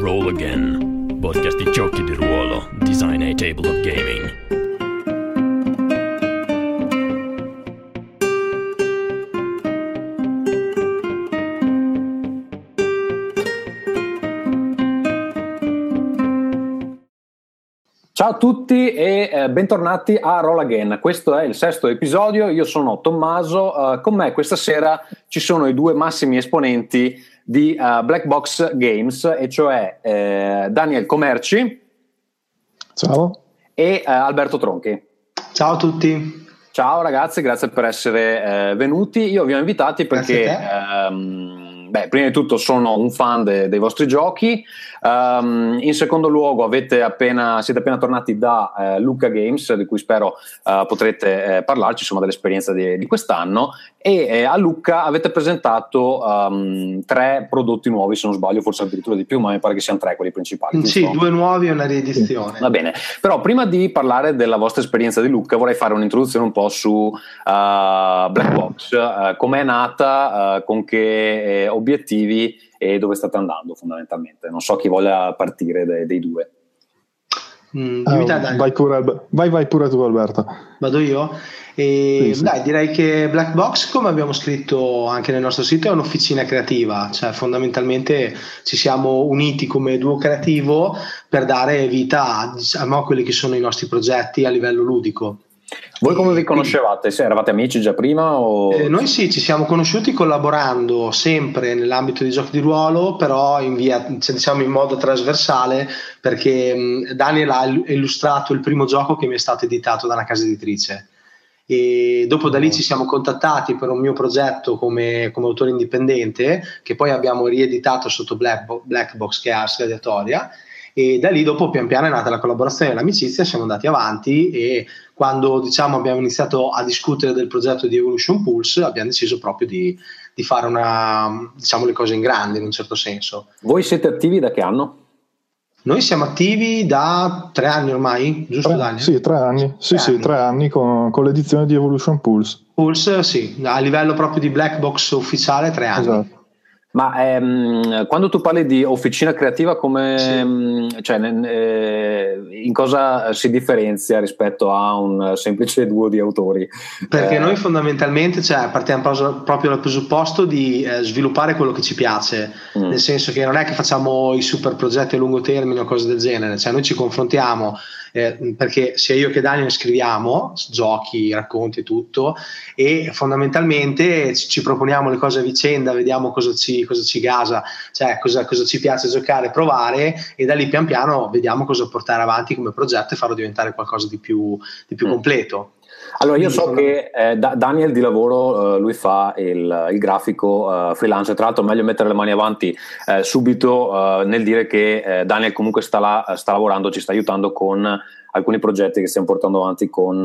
Roll Again, podcast di giochi di ruolo, design e tabletop gaming. Ciao a tutti e eh, bentornati a Roll Again. Questo è il sesto episodio. Io sono Tommaso. Eh, con me questa sera ci sono i due massimi esponenti di uh, Black Box Games, e cioè eh, Daniel Comerci. Ciao. E uh, Alberto Tronchi. Ciao a tutti. Ciao ragazzi, grazie per essere eh, venuti. Io vi ho invitati perché, ehm, beh, prima di tutto sono un fan de- dei vostri giochi. Um, in secondo luogo appena, siete appena tornati da uh, Luca Games, di cui spero uh, potrete uh, parlarci, insomma, dell'esperienza di, di quest'anno. E a Lucca avete presentato um, tre prodotti nuovi, se non sbaglio, forse addirittura di più, ma mi pare che siano tre quelli principali. Sì, giusto? due nuovi e una riedizione. Va bene, però prima di parlare della vostra esperienza di Lucca vorrei fare un'introduzione un po' su Black Box, com'è nata, con che eh, obiettivi e dove state andando fondamentalmente. Non so chi voglia partire dei, dei due. Mm, uh, vai, pure, vai, vai, pure, tu Alberto. Vado io? E, sì, sì. Dai, direi che Black Box, come abbiamo scritto anche nel nostro sito, è un'officina creativa, cioè fondamentalmente ci siamo uniti come duo creativo per dare vita a, diciamo, a quelli che sono i nostri progetti a livello ludico. Voi come vi conoscevate? Se eravate amici già prima? O... Eh, noi sì, ci siamo conosciuti collaborando sempre nell'ambito di giochi di ruolo, però in, via, cioè, diciamo in modo trasversale, perché mh, Daniel ha illustrato il primo gioco che mi è stato editato da una casa editrice. E dopo da lì ci siamo contattati per un mio progetto come, come autore indipendente, che poi abbiamo rieditato sotto Black, Black Box, che è Ars Gladiatoria e da lì dopo pian piano è nata la collaborazione e l'amicizia, siamo andati avanti e quando diciamo, abbiamo iniziato a discutere del progetto di Evolution Pulse abbiamo deciso proprio di, di fare una, diciamo, le cose in grande in un certo senso. Voi siete attivi da che anno? Noi siamo attivi da tre anni ormai, giusto tre, Daniel? Sì, tre anni, sì, tre sì, anni. tre anni con, con, l'edizione di Evolution Pulse. Pulse, sì, a livello proprio di black box ufficiale tre anni. Esatto. Ma ehm, quando tu parli di officina creativa, come, sì. Ehm, cioè, eh, in cosa si differenzia rispetto a un semplice duo di autori? Perché eh, noi fondamentalmente cioè, partiamo proprio dal presupposto di eh, sviluppare quello che ci piace, mm. nel senso che non è che facciamo i super progetti a lungo termine o cose del genere, cioè noi ci confrontiamo eh, perché sia io che Daniel scriviamo giochi, racconti e tutto e fondamentalmente ci proponiamo le cose a vicenda, vediamo cosa ci, cosa ci gasa, cioè cosa, cosa ci piace giocare, provare e da lì pian piano vediamo cosa portare avanti come progetto e farlo diventare qualcosa di più, di più mm. completo. Allora, io so che eh, Daniel di lavoro, eh, lui fa il, il grafico eh, freelance, tra l'altro meglio mettere le mani avanti eh, subito eh, nel dire che eh, Daniel comunque sta, là, sta, lavorando, ci sta aiutando con alcuni progetti che stiamo portando avanti con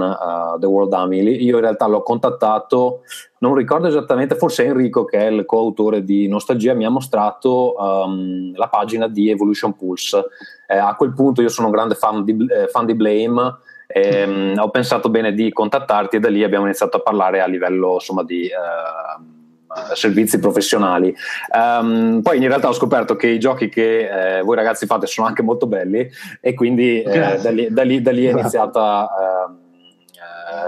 The World Family. Io in realtà l'ho contattato, non ricordo esattamente, forse Enrico che è il coautore di Nostalgia mi ha mostrato um, la pagina di Evolution Pulse. a quel punto io sono un grande fan di, fan di Blame Ehm, ho pensato bene di contattarti e da lì abbiamo iniziato a parlare a livello insomma di eh, servizi professionali. Um, poi in realtà ho scoperto che i giochi che eh, voi ragazzi fate sono anche molto belli e quindi eh, da, lì, da, lì, da, lì, è iniziata ehm,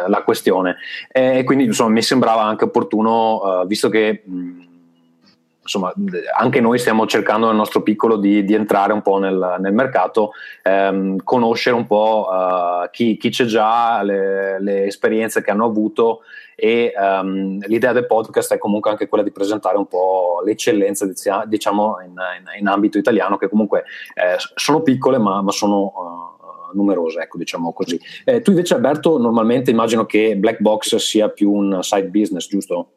eh, la questione. E quindi insomma mi sembrava anche opportuno, eh, visto che... Mh, insomma, anche noi stiamo cercando nel nostro piccolo di, di entrare un po' nel, nel mercato, ehm, conoscere un po' uh, chi, chi, c'è già, le, le, esperienze che hanno avuto e um, l'idea del podcast è comunque anche quella di presentare un po' le eccellenze diciamo in, in, in ambito italiano che comunque eh, sono piccole ma, ma sono... Uh, numerose, ecco, diciamo così. Eh, tu invece, Alberto, normalmente immagino che Black Box sia più un side business, giusto?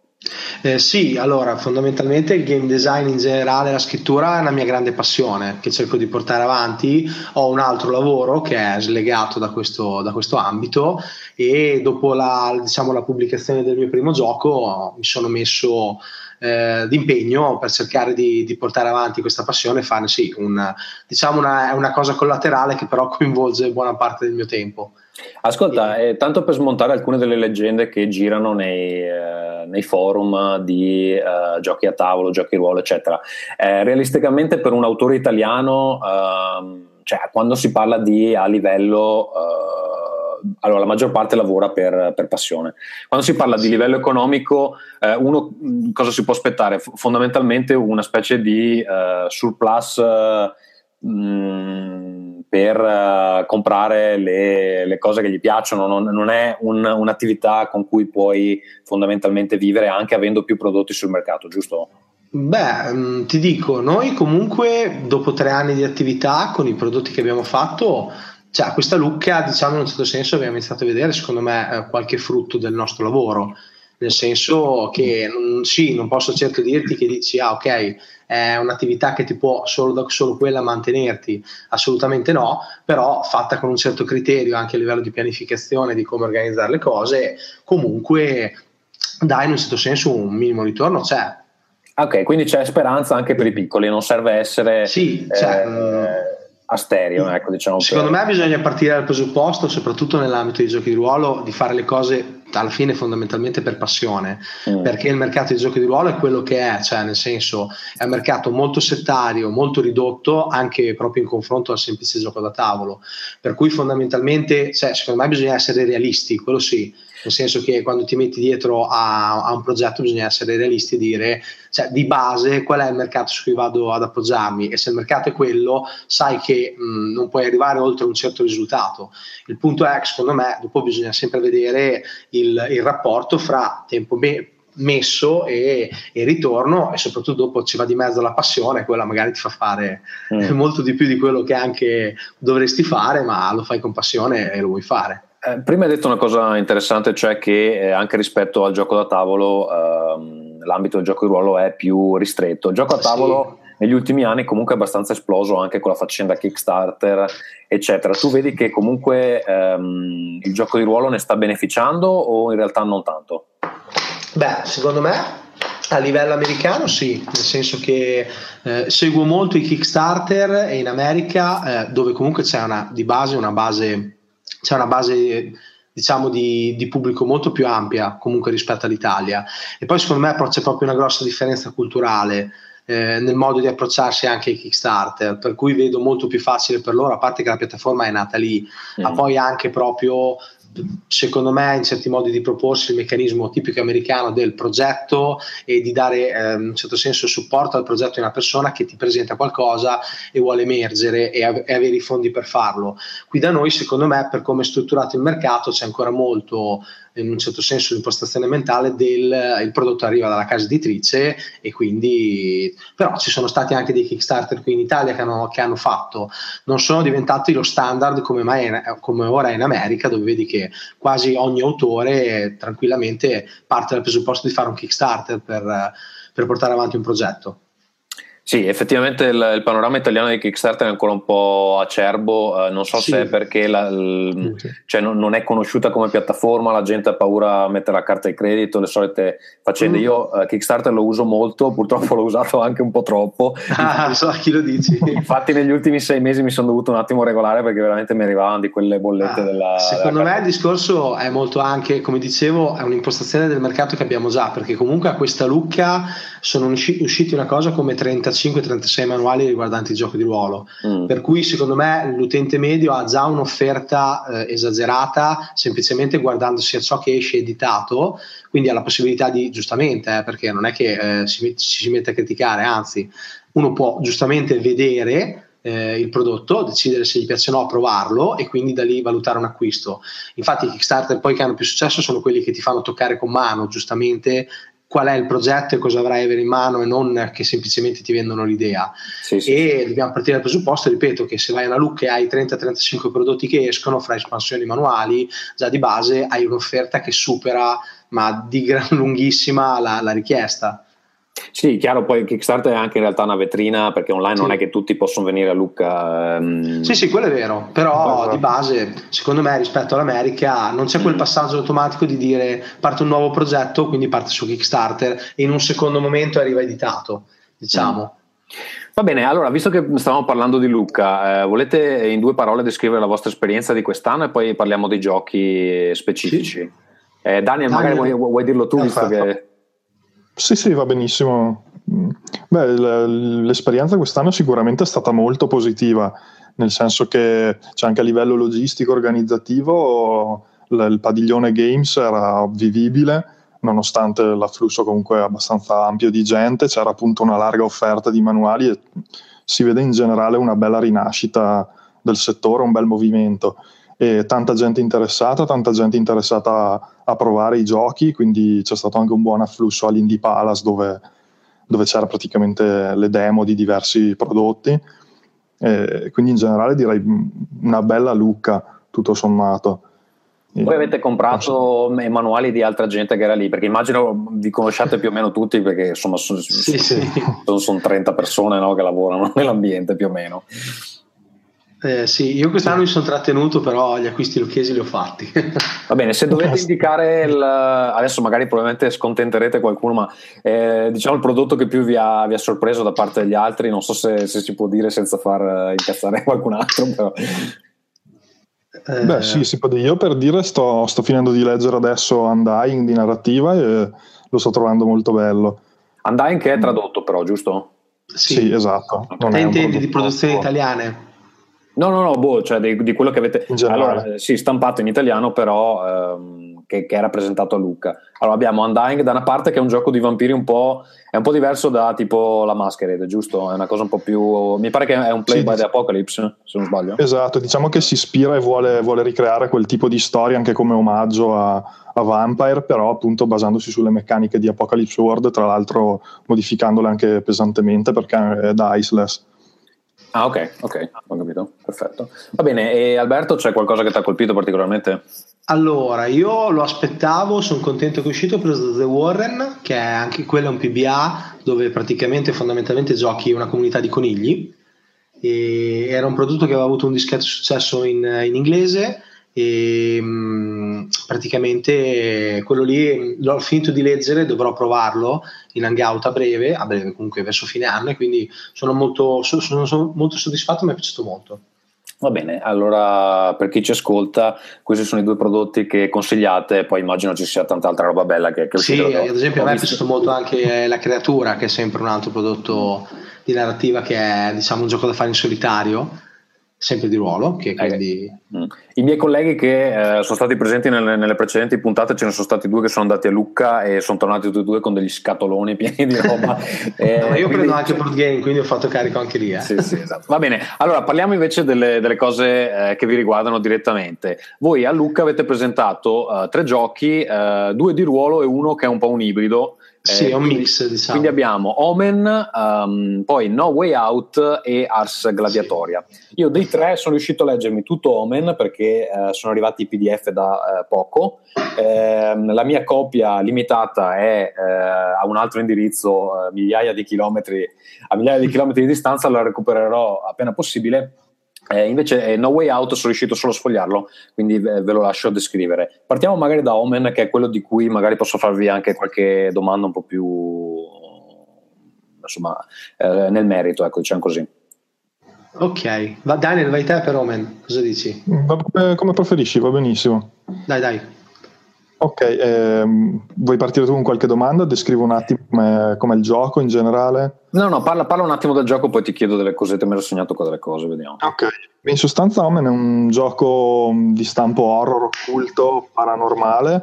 Eh, sì, allora fondamentalmente il game design in generale, la scrittura è una mia grande passione che cerco di portare avanti. Ho un altro lavoro che è slegato da questo, da questo ambito e dopo la, diciamo, la, pubblicazione del mio primo gioco mi sono messo eh, d'impegno per cercare di, di, portare avanti questa passione e fare sì, un, diciamo una, una cosa collaterale che però coinvolge buona parte del mio tempo. Ascolta, eh, tanto per smontare alcune delle leggende che girano nei... Eh eh, nei forum di eh, giochi a tavolo, giochi ruolo, eccetera. Eh, realisticamente per un autore italiano, ehm, cioè, quando si parla di a livello allora la maggior parte lavora per, per, passione. Quando si parla di livello economico, eh, uno cosa si può aspettare? F- fondamentalmente una specie di eh, surplus eh, per uh, comprare le, le, cose che gli piacciono, non, non è un, un'attività con cui puoi fondamentalmente vivere anche avendo più prodotti sul mercato, giusto? Beh, ti dico, noi comunque dopo tre anni di attività con i prodotti che abbiamo fatto, cioè questa lucca, diciamo in un certo senso abbiamo iniziato a vedere secondo me eh, qualche frutto del nostro lavoro nel senso che non, sì, non posso certo dirti che dici ah ok è un'attività che ti può solo, solo quella mantenerti, assolutamente no, però fatta con un certo criterio anche a livello di pianificazione di come organizzare le cose, comunque dai in un certo senso un minimo ritorno c'è. Ok, quindi c'è speranza anche per i piccoli, non serve essere... Sì, cioè, eh, a stereo. Ecco, diciamo Secondo me bisogna partire dal presupposto, soprattutto nell'ambito dei giochi di ruolo, di fare le cose alla fine fondamentalmente per passione, mm. perché il mercato dei giochi di ruolo è quello che è, cioè nel senso è un mercato molto settario, molto ridotto, anche proprio in confronto al semplice gioco da tavolo, per cui fondamentalmente, cioè, secondo me bisogna essere realisti, quello sì, nel senso che quando ti metti dietro a, a un progetto bisogna essere realisti e dire cioè, di base qual è il mercato su cui vado ad appoggiarmi e se il mercato è quello sai che mh, non puoi arrivare oltre un certo risultato. Il punto è che secondo me dopo bisogna sempre vedere il, il rapporto fra tempo me- messo e, e, ritorno e soprattutto dopo ci va di mezzo la passione, quella magari ti fa fare mm. molto di più di quello che anche dovresti fare, ma lo fai con passione e lo vuoi fare. Eh, prima hai detto una cosa interessante, cioè che eh, anche rispetto al gioco da tavolo ehm, l'ambito del gioco di ruolo è più ristretto. Il gioco a tavolo sì. negli ultimi anni comunque è abbastanza esploso anche con la faccenda Kickstarter, eccetera. Tu vedi che comunque ehm, il gioco di ruolo ne sta beneficiando o in realtà non tanto? Beh, secondo me a livello americano sì, nel senso che eh, seguo molto i Kickstarter e in America eh, dove comunque c'è una, di base una base c'è una base diciamo di, di, pubblico molto più ampia comunque rispetto all'Italia e poi secondo me c'è proprio una grossa differenza culturale eh, nel modo di approcciarsi anche ai Kickstarter per cui vedo molto più facile per loro a parte che la piattaforma è nata lì mm. ma poi anche proprio secondo me in certi modi di proporsi il meccanismo tipico americano del progetto e di dare eh, in un certo senso supporto al progetto di una persona che ti presenta qualcosa e vuole emergere e, av- e, avere i fondi per farlo. Qui da noi secondo me per come è strutturato il mercato c'è ancora molto in un certo senso l'impostazione mentale del il prodotto arriva dalla casa editrice e quindi però ci sono stati anche dei Kickstarter qui in Italia che hanno, che hanno fatto non sono diventati lo standard come, mai, come ora in America dove vedi che quasi ogni autore tranquillamente parte dal presupposto di fare un Kickstarter per, per portare avanti un progetto sì, effettivamente il, il, panorama italiano di Kickstarter è ancora un po' acerbo, eh, non so sì. se è perché la, sì. cioè non, non, è conosciuta come piattaforma, la gente ha paura a mettere la carta di credito, le solite faccende. Mm. Io uh, Kickstarter lo uso molto, purtroppo l'ho usato anche un po' troppo. Ah, so chi lo dici. Infatti negli ultimi sei mesi mi sono dovuto un attimo regolare perché veramente mi arrivavano di quelle bollette ah, della... Secondo della me il discorso è molto anche, come dicevo, è un'impostazione del mercato che abbiamo già, perché comunque a questa lucca sono usciti una cosa come 35 35-36 manuali riguardanti il gioco di ruolo. Mm. Per cui secondo me l'utente medio ha già un'offerta eh, esagerata semplicemente guardandosi a ciò che esce editato, quindi ha la possibilità di, giustamente, eh, perché non è che eh, si, ci si mette a criticare, anzi, uno può giustamente vedere. Eh, il prodotto, decidere se gli piace o no, provarlo e quindi da lì valutare un acquisto. Infatti, i Kickstarter poi che hanno più successo sono quelli che ti fanno toccare con mano giustamente qual è il progetto e cosa avrai avere in mano e non che semplicemente ti vendono l'idea. Sì, sì, e dobbiamo partire dal presupposto, ripeto, che se vai a una look e hai 30-35 prodotti che escono fra espansioni manuali, già di base hai un'offerta che supera, ma di gran lunghissima, la, la richiesta. Sì, chiaro, poi Kickstarter è anche in realtà una vetrina perché online sì. non è che tutti possono venire a Lucca. Ehm... Sì, sì, quello è vero, però di base, secondo me rispetto all'America non c'è quel mm. passaggio automatico di dire parte un nuovo progetto, quindi parte su Kickstarter e in un secondo momento arriva editato, diciamo. Mm. Va bene, allora, visto che stavamo parlando di Lucca, eh, volete in due parole descrivere la vostra esperienza di quest'anno e poi parliamo dei giochi specifici? Sì. Eh, Daniel, Daniel, magari vuoi, vuoi dirlo tu, visto che Sì, sì, va benissimo. Beh, l'esperienza quest'anno sicuramente è stata molto positiva, nel senso che c'è anche a livello logistico, organizzativo, il padiglione Games era vivibile, nonostante l'afflusso comunque abbastanza ampio di gente, c'era appunto una larga offerta di manuali e si vede in generale una bella rinascita del settore, un bel movimento e tanta gente interessata, tanta gente interessata a provare i giochi, quindi c'è stato anche un buon afflusso all'Indie Palace dove, dove c'era praticamente le demo di diversi prodotti. E quindi in generale direi una bella lucca tutto sommato. Voi avete comprato i manuali di altra gente che era lì, perché immagino vi conosciate più o meno tutti, perché insomma sono, sì, sì. sono, sono 30 persone no, che lavorano nell'ambiente più o meno. Eh, sì, io quest'anno mi sono trattenuto, però gli acquisti lucchesi li ho fatti. Va bene, se dovete indicare il, adesso magari probabilmente scontenterete qualcuno, ma eh, diciamo il prodotto che più vi ha, vi ha, sorpreso da parte degli altri, non so se, se si può dire senza far incazzare qualcun altro, però. Eh... Beh, sì, si può dire. Io per dire sto, sto finendo di leggere adesso Undying di narrativa e lo sto trovando molto bello. Undying che è tradotto, però, giusto? Sì, sì esatto. Non Te intendi di produzioni italiane? No, no, no, boh, cioè di, di quello che avete... Allora, eh, sì, stampato in italiano, però ehm, che, che, è rappresentato a Lucca. Allora abbiamo Undying da una parte che è un gioco di vampiri un po'... è un po' diverso da tipo la Masquerade, giusto? È una cosa un po' più... mi pare che è un play sì, by the Apocalypse, se non sbaglio. Esatto, diciamo che si ispira e vuole, vuole ricreare quel tipo di storia anche come omaggio a, a Vampire, però appunto basandosi sulle meccaniche di Apocalypse World, tra l'altro modificandole anche pesantemente perché è diceless. Ah, ok, ok, ho capito, perfetto. Va bene, e Alberto, c'è qualcosa che ti ha colpito particolarmente? Allora, io lo aspettavo, sono contento che è uscito, ho preso The Warren, che è anche quello un PBA, dove praticamente fondamentalmente giochi una comunità di conigli. E era un prodotto che aveva avuto un discreto successo in, in inglese e mh, praticamente quello lì l'ho finito di leggere, dovrò provarlo in hangout a breve, a breve comunque verso fine anno e quindi sono molto, sono, sono molto soddisfatto, mi è piaciuto molto. Va bene, allora per chi ci ascolta, questi sono i due prodotti che consigliate, poi immagino ci sia tanta altra roba bella che, che Sì, ad esempio a me è piaciuto molto anche La Creatura, che è sempre un altro prodotto di narrativa che è diciamo un gioco da fare in solitario sempre di ruolo. Che quindi... Eh, I miei colleghi che eh, sono stati presenti nelle, nelle, precedenti puntate, ce ne sono stati due che sono andati a Lucca e sono tornati tutti e due con degli scatoloni pieni di roba. eh, no, io quindi... prendo anche board game, quindi ho fatto carico anche lì. Eh. Sì, sì, esatto. Va bene, allora parliamo invece delle, delle cose eh, che vi riguardano direttamente. Voi a Lucca avete presentato eh, tre giochi, due di ruolo e uno che è un po' un ibrido. Sì, è un quindi, mix, diciamo. Quindi abbiamo Omen, um, poi No Way Out e Ars Gladiatoria. Sì. Io dei tre sono riuscito a leggermi tutto Omen perché uh, sono arrivati i PDF da uh, poco. Eh, la mia copia limitata è uh, a un altro indirizzo, migliaia di chilometri, a migliaia di chilometri di distanza, la recupererò appena possibile eh, invece eh, No Way Out sono riuscito solo a sfogliarlo, quindi ve, ve, lo lascio descrivere. Partiamo magari da Omen, che è quello di cui magari posso farvi anche qualche domanda un po' più insomma, eh, nel merito, ecco, diciamo così. Ok, va, Daniel, vai te per Omen, cosa dici? Va, come preferisci, va benissimo. Dai, dai. Ok, ehm, vuoi partire tu con qualche domanda? Descrivo un attimo come, il gioco in generale. No, no, parla, parla, un attimo del gioco, poi ti chiedo delle cosette, mi ero segnato qua delle cose, vediamo. Ok, in sostanza Omen è un gioco di stampo horror, occulto, paranormale,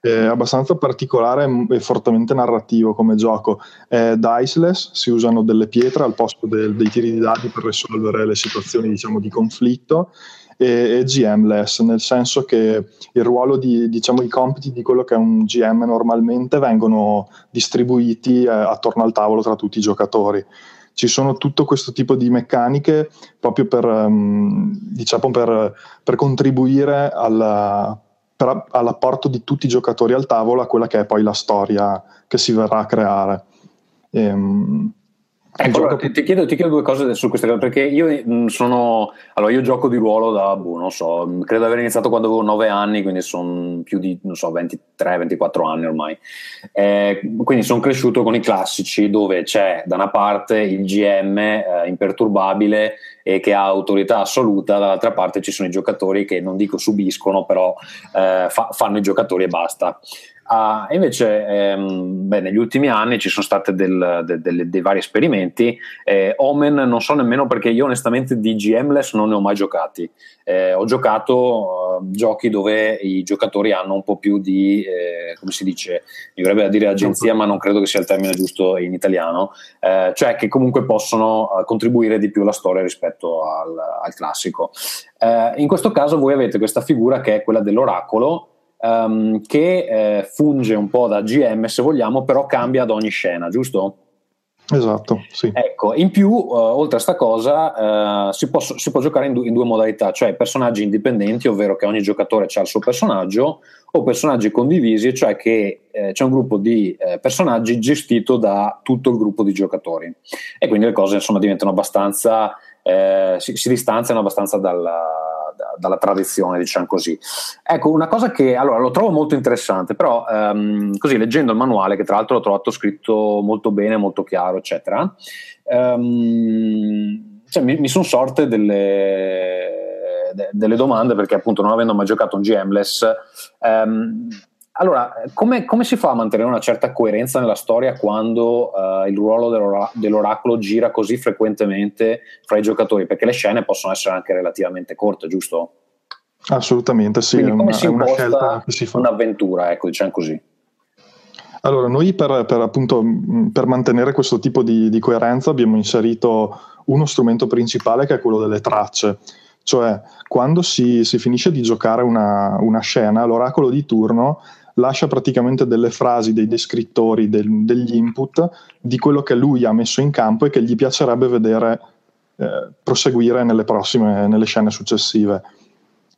è abbastanza particolare e fortemente narrativo come gioco. È diceless, si usano delle pietre al posto del, dei tiri di dadi per risolvere le situazioni diciamo, di conflitto e, e GM-less, nel senso che il ruolo di, diciamo, i compiti di quello che è un GM normalmente vengono distribuiti eh, attorno al tavolo tra tutti i giocatori. Ci sono tutto questo tipo di meccaniche proprio per, um, diciamo per, per contribuire alla, per, all'apporto di tutti i giocatori al tavolo a quella che è poi la storia che si verrà a creare. E, um, Ecco, allora, ti, ti, chiedo, ti, chiedo, due cose su queste cose, perché io mm, sono. Allora, io gioco di ruolo da, boh, non so, mm, credo di aver iniziato quando avevo 9 anni, quindi sono più di, non so, 23-24 anni ormai. Eh, quindi sono cresciuto con i classici dove c'è da una parte il GM eh, imperturbabile e che ha autorità assoluta, dall'altra parte ci sono i giocatori che non dico subiscono, però eh, fa, fanno i giocatori e basta. Uh, invece, ehm, beh, negli ultimi anni ci sono stati dei vari esperimenti. Eh, Omen non so nemmeno perché io onestamente di GMless non ne ho mai giocati. Eh, ho giocato uh, giochi dove i giocatori hanno un po' più di, eh, come si dice, mi vorrebbe dire agenzia, ma non credo che sia il termine giusto in italiano, eh, cioè che comunque possono uh, contribuire di più alla storia rispetto al, al classico. Eh, in questo caso voi avete questa figura che è quella dell'oracolo um, che eh, funge un po' da GM se vogliamo, però cambia ad ogni scena, giusto? Esatto, sì. Ecco, in più, uh, oltre a sta cosa, uh, si, può, si, può, giocare in, du- in, due modalità, cioè personaggi indipendenti, ovvero che ogni giocatore ha il suo personaggio, o personaggi condivisi, cioè che eh, c'è un gruppo di eh, personaggi gestito da tutto il gruppo di giocatori. E quindi le cose insomma diventano abbastanza, eh, si, si distanziano abbastanza dalla dalla tradizione, diciamo così. Ecco, una cosa che allora lo trovo molto interessante, però um, così leggendo il manuale, che tra l'altro l'ho trovato scritto molto bene, molto chiaro, eccetera, um, cioè, mi, mi sono sorte delle, de, delle, domande perché appunto non avendo mai giocato un GMless. Um, allora, come, come, si fa a mantenere una certa coerenza nella storia quando uh, il ruolo dell'ora- dell'oracolo gira così frequentemente fra i giocatori? Perché le scene possono essere anche relativamente corte, giusto? Assolutamente, sì. Quindi come una, si imposta una scelta che si fa. un'avventura, ecco, diciamo così. Allora, noi per, per, appunto, per mantenere questo tipo di, di coerenza abbiamo inserito uno strumento principale che è quello delle tracce. Cioè, quando si, si finisce di giocare una, una scena, l'oracolo di turno lascia praticamente delle frasi, dei descrittori, del, degli input di quello che lui ha messo in campo e che gli piacerebbe vedere eh, proseguire nelle prossime, nelle scene successive.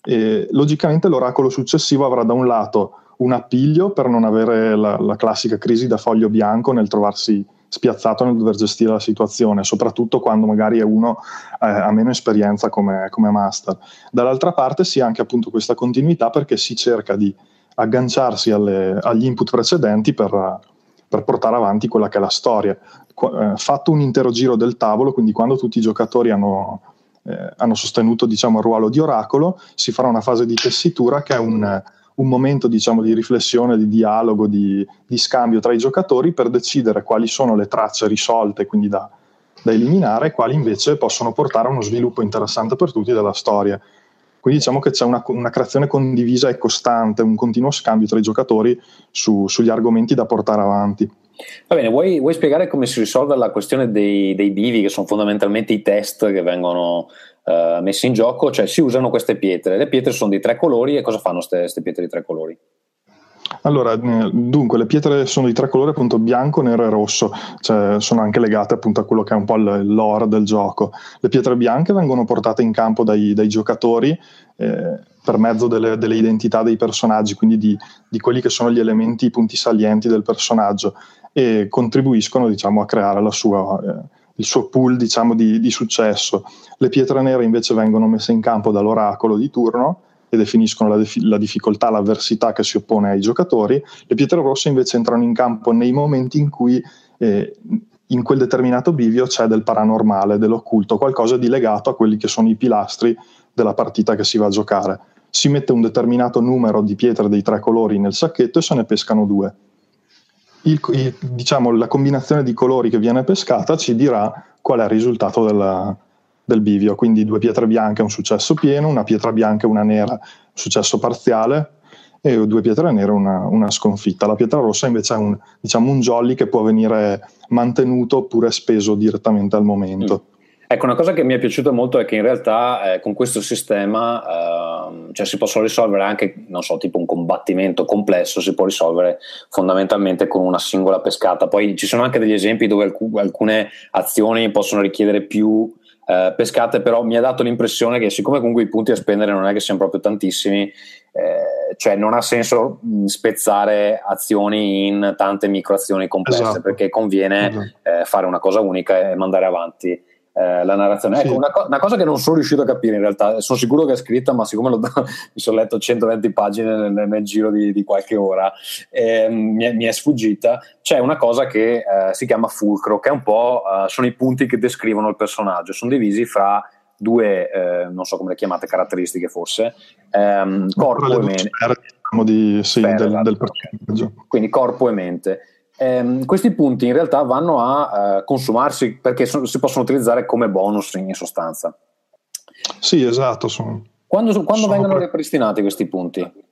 E, logicamente l'oracolo successivo avrà da un lato un appiglio per non avere la, la classica crisi da foglio bianco nel trovarsi spiazzato nel dover gestire la situazione, soprattutto quando magari è uno eh, ha meno esperienza come, come, master. Dall'altra parte si ha anche appunto questa continuità perché si cerca di agganciarsi alle, agli input precedenti per, per, portare avanti quella che è la storia. Qu- eh, fatto un intero giro del tavolo, quindi quando tutti i giocatori hanno, eh, hanno sostenuto diciamo, il ruolo di oracolo, si farà una fase di tessitura che è un, un momento diciamo, di riflessione, di dialogo, di, di, scambio tra i giocatori per decidere quali sono le tracce risolte, quindi da, da eliminare, e quali invece possono portare a uno sviluppo interessante per tutti della storia. Quindi diciamo che c'è una, una, creazione condivisa e costante, un continuo scambio tra i giocatori su, sugli argomenti da portare avanti. Va bene, vuoi, vuoi, spiegare come si risolve la questione dei, dei, bivi, che sono fondamentalmente i test che vengono uh, messi in gioco? Cioè si usano queste pietre, le pietre sono di tre colori e cosa fanno queste pietre di tre colori? Allora, eh, dunque, le pietre sono di tre colori, appunto bianco, nero e rosso, cioè, sono anche legate appunto a quello che è un po' il lore del gioco. Le pietre bianche vengono portate in campo dai, dai giocatori eh, per mezzo delle, delle, identità dei personaggi, quindi di, di, quelli che sono gli elementi, i punti salienti del personaggio e contribuiscono diciamo, a creare sua, eh, il suo pool diciamo, di, di successo. Le pietre nere invece vengono messe in campo dall'oracolo di turno e definiscono la, def- la, difficoltà, l'avversità che si oppone ai giocatori. Le pietre rosse invece entrano in campo nei momenti in cui eh, in quel determinato bivio c'è del paranormale, dell'occulto, qualcosa di legato a quelli che sono i pilastri della partita che si va a giocare. Si mette un determinato numero di pietre dei tre colori nel sacchetto e se ne pescano due. Il, diciamo, la combinazione di colori che viene pescata ci dirà qual è il risultato della, del bivio, quindi due pietre bianche un successo pieno, una pietra bianca e una nera un successo parziale e due pietre nere una, una sconfitta. La pietra rossa invece è un, diciamo, un jolly che può venire mantenuto oppure speso direttamente al momento. Mm. Ecco, una cosa che mi è piaciuta molto è che in realtà eh, con questo sistema eh, cioè si possono risolvere anche, non so, tipo un combattimento complesso, si può risolvere fondamentalmente con una singola pescata. Poi ci sono anche degli esempi dove alc- alcune azioni possono richiedere più eh, pescate, però mi ha dato l'impressione che siccome comunque i punti a spendere non è che siano proprio tantissimi, eh, cioè non ha senso spezzare azioni in tante microazioni complesse esatto. perché conviene esatto. eh, fare una cosa unica e mandare avanti eh, la narrazione. Ecco, sì. una, co- una, cosa che non sono riuscito a capire in realtà, sono sicuro che è scritta, ma siccome l'ho, mi sono letto 120 pagine nel, nel giro di, di, qualche ora, eh, mi, è, mi, è, sfuggita, c'è una cosa che eh, si chiama fulcro, che è un po' eh, sono i punti che descrivono il personaggio, sono divisi fra due, eh, non so come le chiamate, caratteristiche forse, ehm, corpo e mente. diciamo, di, sì, Spero, del, esatto. del personaggio. Quindi corpo e mente. Eh, questi punti in realtà vanno a uh, consumarsi perché so, si possono utilizzare come bonus in, in sostanza. Sì, esatto. Sono, quando, quando sono vengono pre- ripristinati questi punti?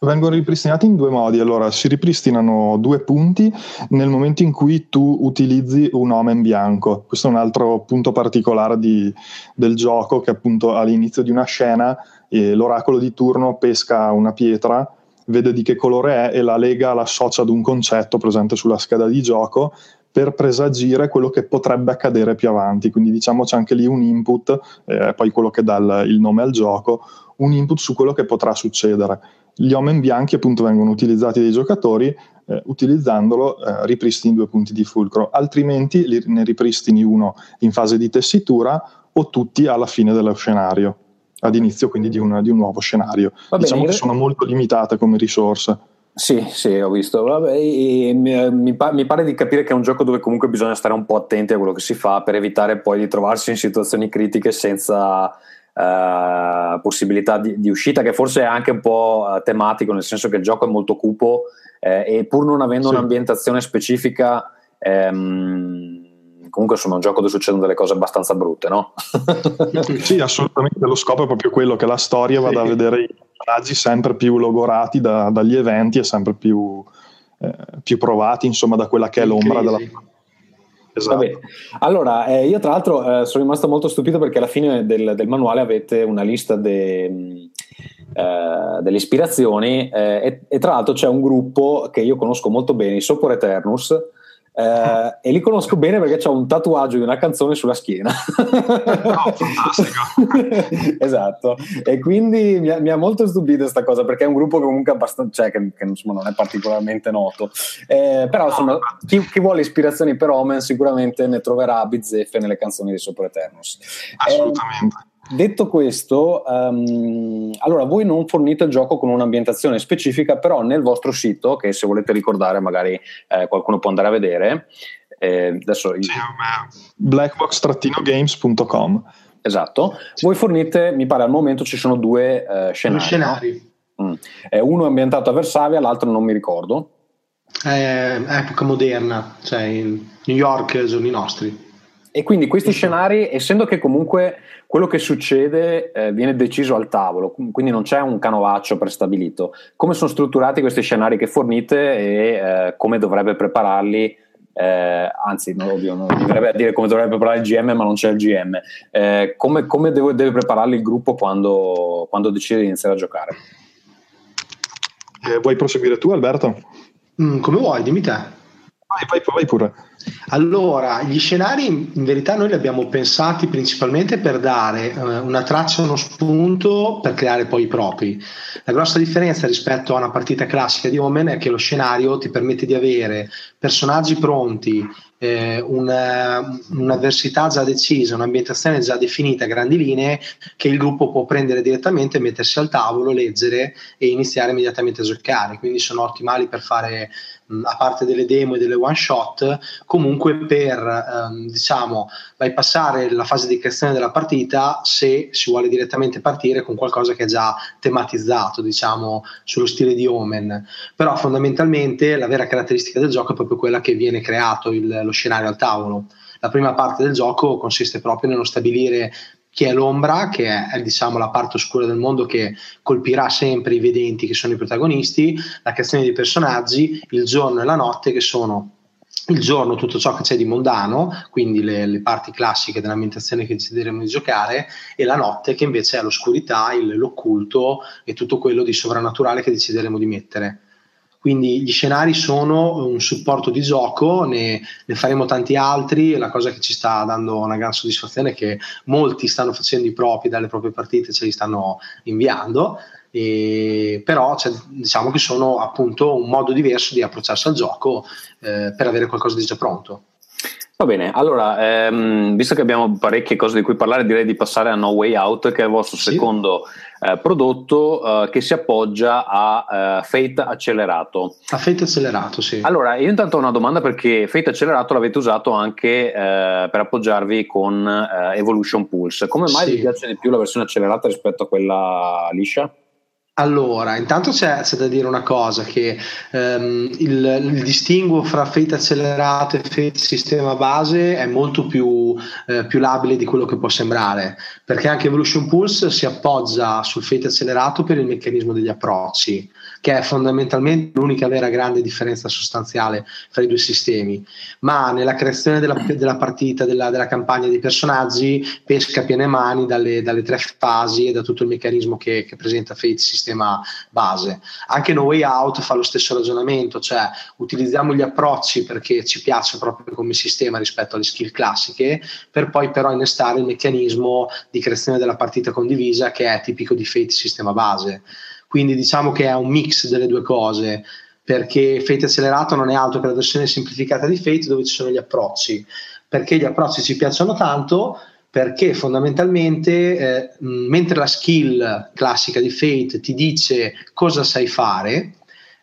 Vengono ripristinati in due modi. Allora, si ripristinano due punti nel momento in cui tu utilizzi un omen bianco. Questo è un altro punto particolare di, del gioco che appunto all'inizio di una scena eh, l'oracolo di turno pesca una pietra vede di che colore è e la lega, l'associa ad un concetto presente sulla scheda di gioco per presagire quello che potrebbe accadere più avanti. Quindi diciamo c'è anche lì un input, eh, poi quello che dà il, il nome al gioco, un input su quello che potrà succedere. Gli omen bianchi appunto vengono utilizzati dai giocatori, eh, utilizzandolo eh, ripristini due punti di fulcro, altrimenti ne ripristini uno in fase di tessitura o tutti alla fine dello scenario ad inizio quindi di un, di un nuovo scenario. Va diciamo bene, che sono molto limitate come risorse. Sì, sì, ho visto. Vabbè, mi, mi, mi, pare di capire che è un gioco dove comunque bisogna stare un po' attenti a quello che si fa per evitare poi di trovarsi in situazioni critiche senza uh, possibilità di, di, uscita, che forse è anche un po' uh, tematico, nel senso che il gioco è molto cupo eh, e pur non avendo sì. un'ambientazione specifica. Ehm, comunque insomma è un gioco dove succedono delle cose abbastanza brutte, no? sì, assolutamente, lo scopo è proprio quello, che la storia vada a vedere i personaggi sempre più logorati da, dagli eventi e sempre più, eh, più, provati, insomma, da quella che è l'ombra della Esatto. Allora, eh, io tra l'altro eh, sono rimasto molto stupito perché alla fine del, del manuale avete una lista de, eh, delle ispirazioni eh, e, e, tra l'altro c'è un gruppo che io conosco molto bene, i Sopor Eternus, eh, e li conosco bene perché c'è un tatuaggio di una canzone sulla schiena. Oh, fantastico! esatto, e quindi mi ha, mi ha molto stupito questa cosa perché è un gruppo comunque abbastanza, cioè, che, che insomma, non è particolarmente noto. Eh, però insomma, chi, chi, vuole ispirazioni per Omen sicuramente ne troverà bizzeffe nelle canzoni di Sopra Eternus. Assolutamente. Eh, Detto questo, um, allora voi non fornite il gioco con un'ambientazione specifica, però nel vostro sito, che se volete ricordare magari eh, qualcuno può andare a vedere, eh, adesso... Sì, blackbox-games.com Esatto, voi fornite, mi pare al momento ci sono due eh, scenari. scenari. Mm. uno è ambientato a Varsavia, l'altro non mi ricordo. È epoca moderna, cioè in New York sono i nostri. E quindi questi scenari, essendo che comunque quello che succede eh, viene deciso al tavolo, quindi non c'è un canovaccio prestabilito, come sono strutturati questi scenari che fornite e eh, come dovrebbe prepararli? Eh, anzi, no, ovvio, non mi verrebbe a dire come dovrebbe preparare il GM, ma non c'è il GM. Eh, come, come deve, deve, prepararli il gruppo quando, quando decide di iniziare a giocare? Eh, vuoi proseguire tu, Alberto? Mm, come vuoi, dimmi te. Vai, vai, vai pure. Allora, gli scenari in verità noi li abbiamo pensati principalmente per dare eh, una traccia, uno spunto per creare poi i propri. La grossa differenza rispetto a una partita classica di Omen è che lo scenario ti permette di avere personaggi pronti, eh, una, un'avversità già decisa, un'ambientazione già definita a grandi linee che il gruppo può prendere direttamente, mettersi al tavolo, leggere e iniziare immediatamente a giocare. Quindi sono ottimali per fare a parte delle demo e delle one shot, comunque per ehm, diciamo bypassare la fase di creazione della partita se si vuole direttamente partire con qualcosa che è già tematizzato, diciamo, sullo stile di Omen. Però fondamentalmente la vera caratteristica del gioco è proprio quella che viene creato il, lo scenario al tavolo. La prima parte del gioco consiste proprio nello stabilire chi è l'ombra, che è, è diciamo, la parte oscura del mondo che colpirà sempre i vedenti, che sono i protagonisti, la creazione dei personaggi, il giorno e la notte, che sono il giorno tutto ciò che c'è di mondano, quindi le, le, parti classiche dell'ambientazione che decideremo di giocare, e la notte che invece è l'oscurità, il, l'occulto e tutto quello di sovrannaturale che decideremo di mettere. Quindi gli scenari sono un supporto di gioco, ne, ne, faremo tanti altri. La cosa che ci sta dando una gran soddisfazione è che molti stanno facendo i propri dalle proprie partite, ce li stanno inviando. E, però cioè, diciamo che sono appunto un modo diverso di approcciarsi al gioco eh, per avere qualcosa di già pronto. Va bene, allora, ehm, visto che abbiamo parecchie cose di cui parlare, direi di passare a No Way Out, che è il vostro sì. secondo eh, prodotto eh, che si appoggia a eh, Fate Accelerato. A Fate Accelerato, sì. Allora, io intanto ho una domanda perché Fate Accelerato l'avete usato anche eh, per appoggiarvi con eh, Evolution Pulse. Come mai sì. vi piace di più la versione accelerata rispetto a quella liscia? Allora, intanto c'è, c'è, da dire una cosa, che um, il, il, distinguo fra fate accelerato e fate sistema base è molto più, eh, più, labile di quello che può sembrare, perché anche Evolution Pulse si appoggia sul fate accelerato per il meccanismo degli approcci che è fondamentalmente l'unica vera grande differenza sostanziale fra i due sistemi, ma nella creazione della, della partita, della, della, campagna dei personaggi, pesca piene mani dalle, dalle, tre fasi e da tutto il meccanismo che, che presenta Fate sistema base. Anche No Way Out fa lo stesso ragionamento, cioè utilizziamo gli approcci perché ci piace proprio come sistema rispetto alle skill classiche, per poi però innestare il meccanismo di creazione della partita condivisa che è tipico di Fate sistema base. Quindi diciamo che è un mix delle due cose, perché Fate Accelerato non è altro che la versione semplificata di Fate dove ci sono gli approcci. Perché gli approcci ci piacciono tanto? Perché fondamentalmente, eh, mentre la skill classica di Fate ti dice cosa sai fare,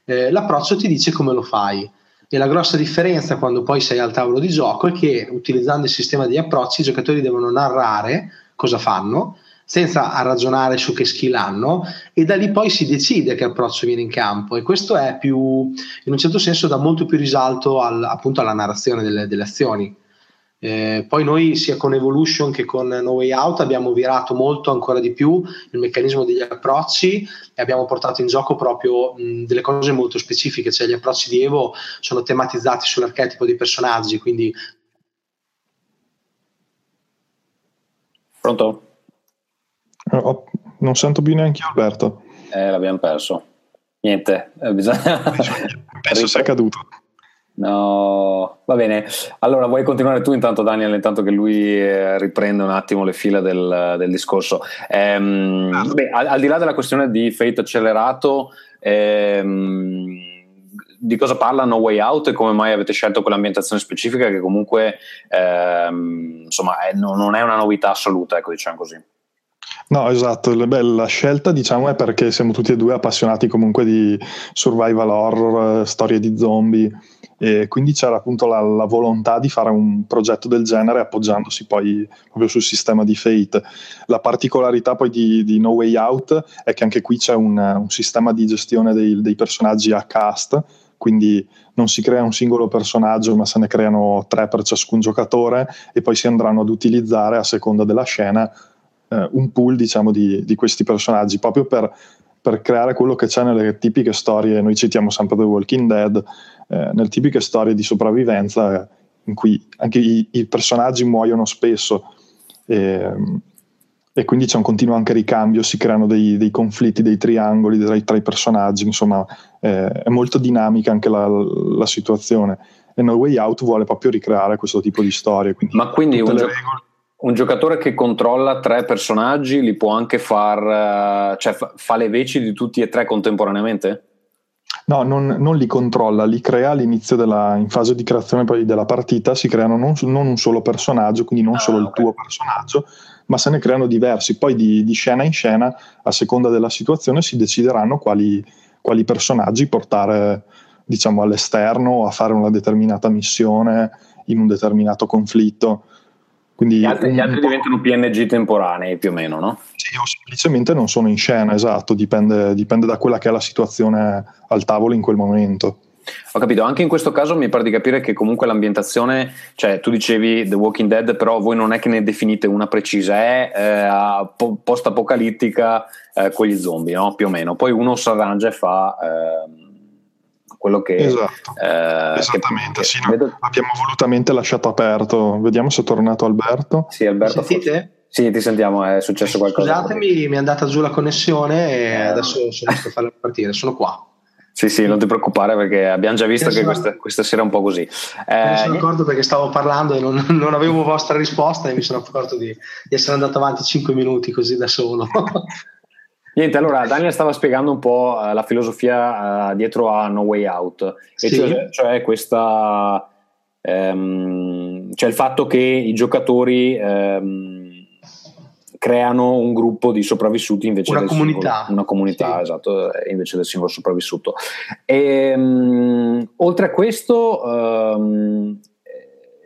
eh, l'approccio ti dice come lo fai. E la grossa differenza quando poi sei al tavolo di gioco è che utilizzando il sistema di approcci i giocatori devono narrare cosa fanno senza ragionare su che skill hanno e da lì poi si decide che approccio viene in campo e questo è più, in un certo senso dà molto più risalto al, appunto alla narrazione delle, delle azioni. Eh, poi noi sia con Evolution che con No Way Out abbiamo virato molto ancora di più il meccanismo degli approcci e abbiamo portato in gioco proprio mh, delle cose molto specifiche, cioè gli approcci di Evo sono tematizzati sull'archetipo dei personaggi, quindi... Pronto? Oh, non sento più neanche io Alberto. Eh, l'abbiamo perso. Niente, eh, bisogna... Penso sia caduto. No, va bene. Allora, vuoi continuare tu intanto, Daniel, intanto che lui eh, riprende un attimo le fila del, del discorso. Ehm, beh, al, al, di là della questione di Fate accelerato, ehm, di cosa parla No Way Out e come mai avete scelto quell'ambientazione specifica che comunque ehm, insomma è, non è una novità assoluta, ecco, diciamo così. No, esatto, Beh, la scelta diciamo è perché siamo tutti e due appassionati comunque di survival horror, storie di zombie e quindi c'era appunto la, la, volontà di fare un progetto del genere appoggiandosi poi proprio sul sistema di Fate. La particolarità poi di, di No Way Out è che anche qui c'è un, un sistema di gestione dei, dei personaggi a cast, quindi non si crea un singolo personaggio ma se ne creano tre per ciascun giocatore e poi si andranno ad utilizzare a seconda della scena eh, un pool diciamo, di, di, questi personaggi proprio per, per, creare quello che c'è nelle tipiche storie, noi citiamo sempre The Walking Dead, eh, nelle tipiche storie di sopravvivenza in cui anche i, i personaggi muoiono spesso e, e, quindi c'è un continuo anche ricambio, si creano dei, dei conflitti, dei triangoli tra, tra i personaggi, insomma eh, è molto dinamica anche la, la situazione e No Way Out vuole proprio ricreare questo tipo di storie. Quindi Ma quindi un, gio- regole un giocatore che controlla tre personaggi li può anche far, eh, cioè fa, fa le veci di tutti e tre contemporaneamente? No, non, non, li controlla, li crea all'inizio della, in fase di creazione poi della partita, si creano non, non un solo personaggio, quindi non ah, solo okay. il tuo personaggio, ma se ne creano diversi. Poi di, di, scena in scena, a seconda della situazione, si decideranno quali, quali personaggi portare diciamo, all'esterno a fare una determinata missione in un determinato conflitto. Quindi gli altri, gli altri diventano PNG temporanei più o meno, no? Sì, o semplicemente non sono in scena, esatto, dipende, dipende da quella che è la situazione al tavolo in quel momento. Ho capito, anche in questo caso mi pare di capire che comunque l'ambientazione, cioè tu dicevi The Walking Dead, però voi non è che ne definite una precisa, è eh, post-apocalittica eh, con gli zombie, no? Più o meno. Poi uno si arrangia e fa... Eh, quello che... Esatto, eh, esattamente, che, sì, no, vedo... abbiamo volutamente lasciato aperto, vediamo se è tornato Alberto. Sì, Alberto. Sentite? Sì, ti sentiamo, è successo qualcosa. Scusatemi, mi è andata giù la connessione e adesso sono riesco a farla partire, sono qua. Sì, sì, non ti preoccupare perché abbiamo già visto che questa, questa, sera è un po' così. Eh, mi sono accorto perché stavo parlando e non, non, avevo vostra risposta e mi sono accorto di, di essere andato avanti 5 minuti così da solo. Niente, allora Daniel stava spiegando un po' uh, la filosofia uh, dietro a No Way Out, sì. cioè, cioè, questa, um, cioè il fatto che i giocatori um, creano un gruppo di sopravvissuti invece una del comunità. Singolo, una comunità, sì. esatto, eh, invece del singolo sopravvissuto. E, um, oltre a questo,